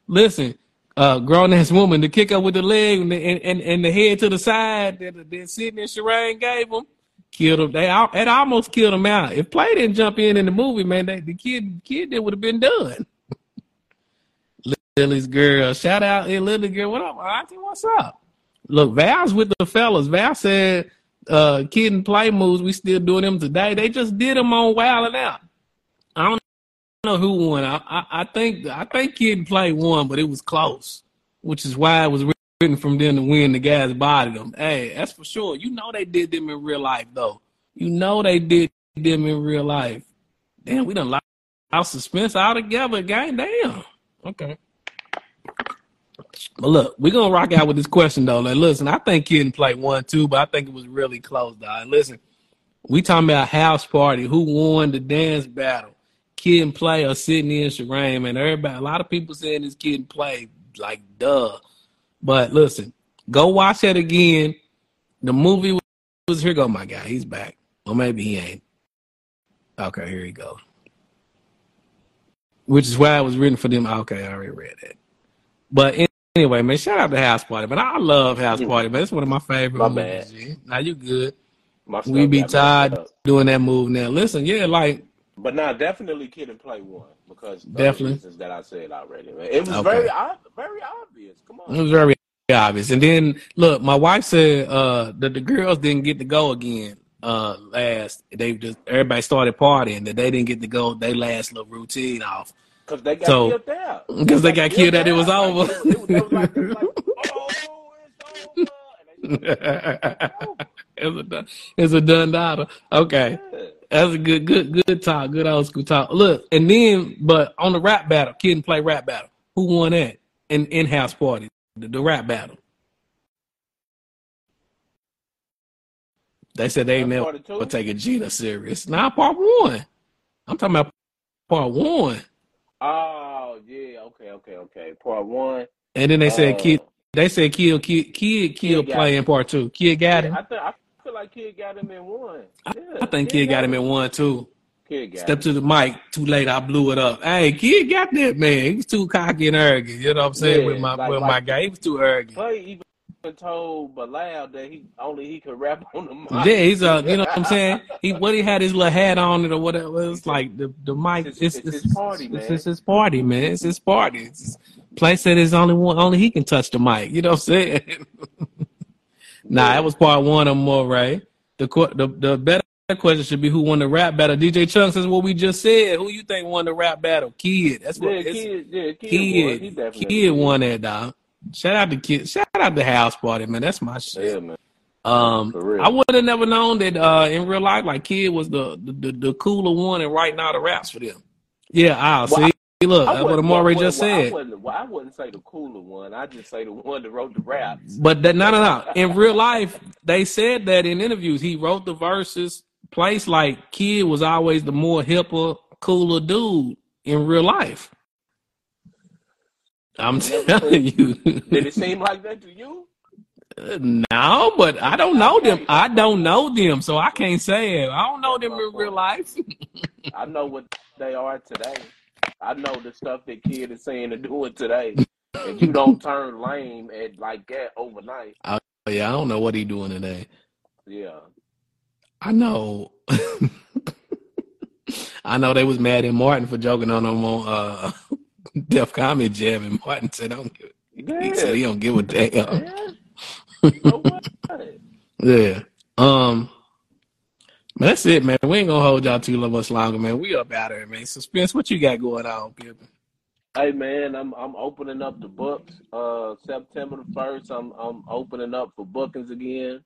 listen, uh, grown ass woman. The kick up with the leg and the, and, and, the head to the side that that Sidney and Sharane gave him. killed him. They it almost killed him out. If Play didn't jump in in the movie, man, they, the kid kid that would have been done. Lily's girl, shout out, hey, Lily girl, what up, auntie? What's up? Look, Val's with the fellas. Val said, uh, kid and play moves. We still doing them today. They just did them on Wild and Out. I don't know who won. I, I, I think I think Kid and Play won, but it was close, which is why it was written from them to win. The guys bodied them. Hey, that's for sure. You know they did them in real life, though. You know they did them in real life. Damn, we done lost our suspense altogether. Gang, damn. Okay. But look, we're gonna rock out with this question though. Like, listen, I think Kid and Play won too, but I think it was really close, dog. Listen, we talking about house party. Who won the dance battle? Kid and Play or Sydney and Sharane, man. Everybody, a lot of people saying this Kid and Play, like duh. But listen, go watch that again. The movie was here. Go my guy, he's back. Or maybe he ain't. Okay, here he go. Which is why I was written for them. Okay, I already read that. But anyway, man, shout out to House Party. But I love House Party, man. It's one of my favorite My movies. bad. Now you good. My We be tired doing that move now. Listen, yeah, like But nah, definitely Kid and Play one because Definitely. reasons that I said already. Man. It was Okay. very very obvious. Come on. it was very obvious. And then look, my wife said uh that the girls didn't get to go again uh last they just everybody started partying that they didn't get to go they last little routine off. Because they got So- killed out. 'Cause they got killed out, it was over. It was, it was, it was like, it like, oh, it's over. And they it's a done, it's a done daughter. Okay. yeah. Oh, That's a good, good, good talk. Good old school talk. Look, and then, but on the rap battle, kid and play rap battle. Who won that? In in house party, the, the rap battle. They said they That's never part of two? would take a Gina serious. Now part one. I'm talking about part one. Oh yeah, okay, okay, okay. Part one. And then they said uh, kid. They said kid kid kill got play in part two. Kid got him. I think I feel like Kid got him in one. Yeah, I think kid got him in one too. Kid got Step him. to the mic. Too late. I blew it up. Hey, kid got that man. He was too cocky and arrogant. You know what I'm saying? Yeah, with my like- with like- my guy, he was too arrogant. Play even told Bilal that he only he could rap on the mic. Yeah, he's uh, you know what I'm saying. He what he had his little hat on it or whatever. It's like the the mic. It's It's, his- it's, it's his party, man. It's his party, man. It's his party. It's place that is only one. Only he can touch the mic. You know what I'm saying? nah, that was part one or more, right? The the the better question should be who won the rap battle. DJ Chunks is what we just said. Who you think won the rap battle? Kid. That's what Yeah, kid, yeah, kid, won. Kid, He definitely kid won that, dog. Shout out to kid. Shout out to house party, man. That's my shit. Yeah, man. Um. I would have never known that uh, in real life, like kid was the the, the, the cooler one and writing all the raps for them. Yeah, I'll Well, see. Look, I that's what wouldn't- Amari well, just well, I said. wouldn't, well, I wouldn't say the cooler one. I just say the one that wrote the raps. But that no, no, no. In real life, they said that in interviews. He wrote the verses. Place like kid was always the more hipper, cooler dude in real life. I'm telling you. Did it seem like that to you? No, but I don't know them. I don't know them, so I can't say it. I don't know them in real life. I know what they are today. I know the stuff that kid is saying and doing today. And you don't turn lame at like that overnight. Oh, yeah, I don't know what he doing today. Yeah. I know. I know they was mad at Martin for joking on him on uh, Def Comedy Jam, and Martin said, "I don't give." He said he Yeah. don't give a damn. Yeah. So? Yeah. Um. but That's it, man. We ain't gonna hold y'all too much longer, man. We up out here, man. Suspense, what you got going on, people? Hey man, I'm I'm opening up the books. Uh, September the first, I'm I'm opening up for bookings again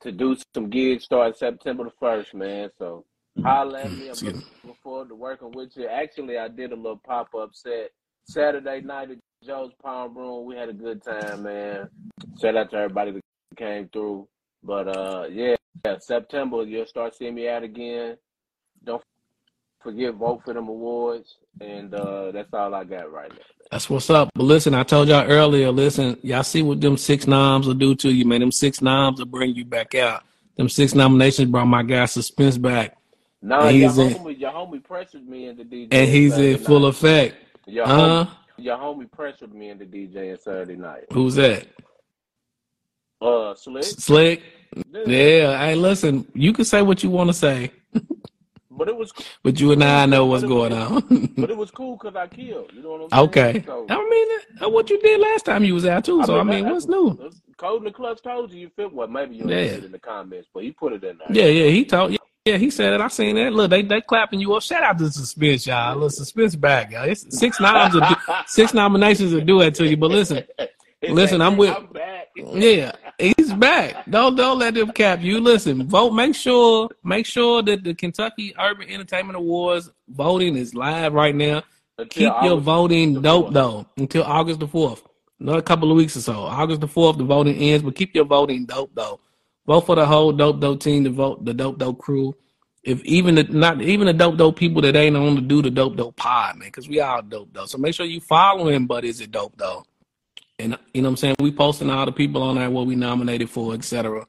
to do some gigs starting September the first, man. So holla at me. I'm looking working with you. Actually, I did a little pop up set Saturday night at Joe's Palm Room. We had a good time, man. Shout out to everybody that came through. But uh, yeah, yeah, September you'll start seeing me out again. Don't forget vote for them awards, and uh, that's all I got right now. That's what's up. But listen, I told y'all earlier. Listen, y'all see what them six noms will do to you, man. Them six noms will bring you back out. Them six nominations brought my guy Suspense back, Nah, And your he's in- homie, your homie pressured me into DJ. and he's in full night. effect. Your Huh? homie, your homie pressured me into DJ Saturday night. Who's that? Uh, Slick. Slick. Yeah, hey, listen, you can say what you want to say, But it was but you and I know what's going on. but it was cool because I killed. You know what I'm saying? okay. So, I mean, what you did last time you was out too. So I mean, that- what's new? Code in the Clutch told you. You feel well? Maybe you Yeah. didn't it in the comments, but he put it in there. Yeah, yeah, he told. Yeah, he said it. I seen that. Look, they they clapping you up. Shout out to suspense, y'all. Look, suspense back, y'all. It's six noms, do, six nominations will do that to you. But listen, He Listen, said, I'm with- I'm yeah, he's back. Don't don't let them cap you. Listen, vote. Make sure make sure that the Kentucky Urban Entertainment Awards voting is live right now. Until Keep your voting dope though until August the fourth. Another couple of weeks or so. August the fourth, the voting ends, but keep your voting dope though. Vote for the whole dope dope team to vote the dope dope crew. If even the not even the dope dope people that ain't on to do the dope dope pod, man, because we all dope though. So make sure you follow him. But is it dope though? And you know what I'm saying? We posting all the people on there what we nominated for, etc.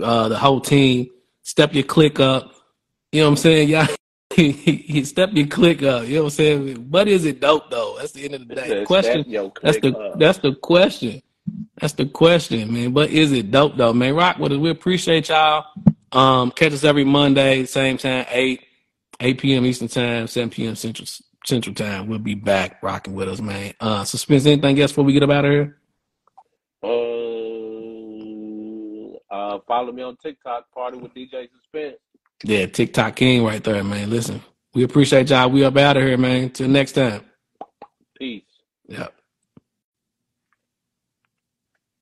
Uh, the whole team. Step your click up. You know what I'm saying? Y'all he step your click up. You know what I'm saying? But is it dope though? That's the end of the day. Question. That's the up." that's the question. That's the question, man. But is it dope though, man? Rock with us. We appreciate y'all. Um, catch us every Monday, same time, eight, eight p.m. Eastern time, seven p.m. Central Central time. We'll be back rocking with us, man. Uh, suspense. Anything else before we get up out of here? Uh, uh, follow me on TikTok, Party with DJ Suspense. Yeah, TikTok King right there, man. Listen, we appreciate y'all. We up out of here, man. Till next time. Peace.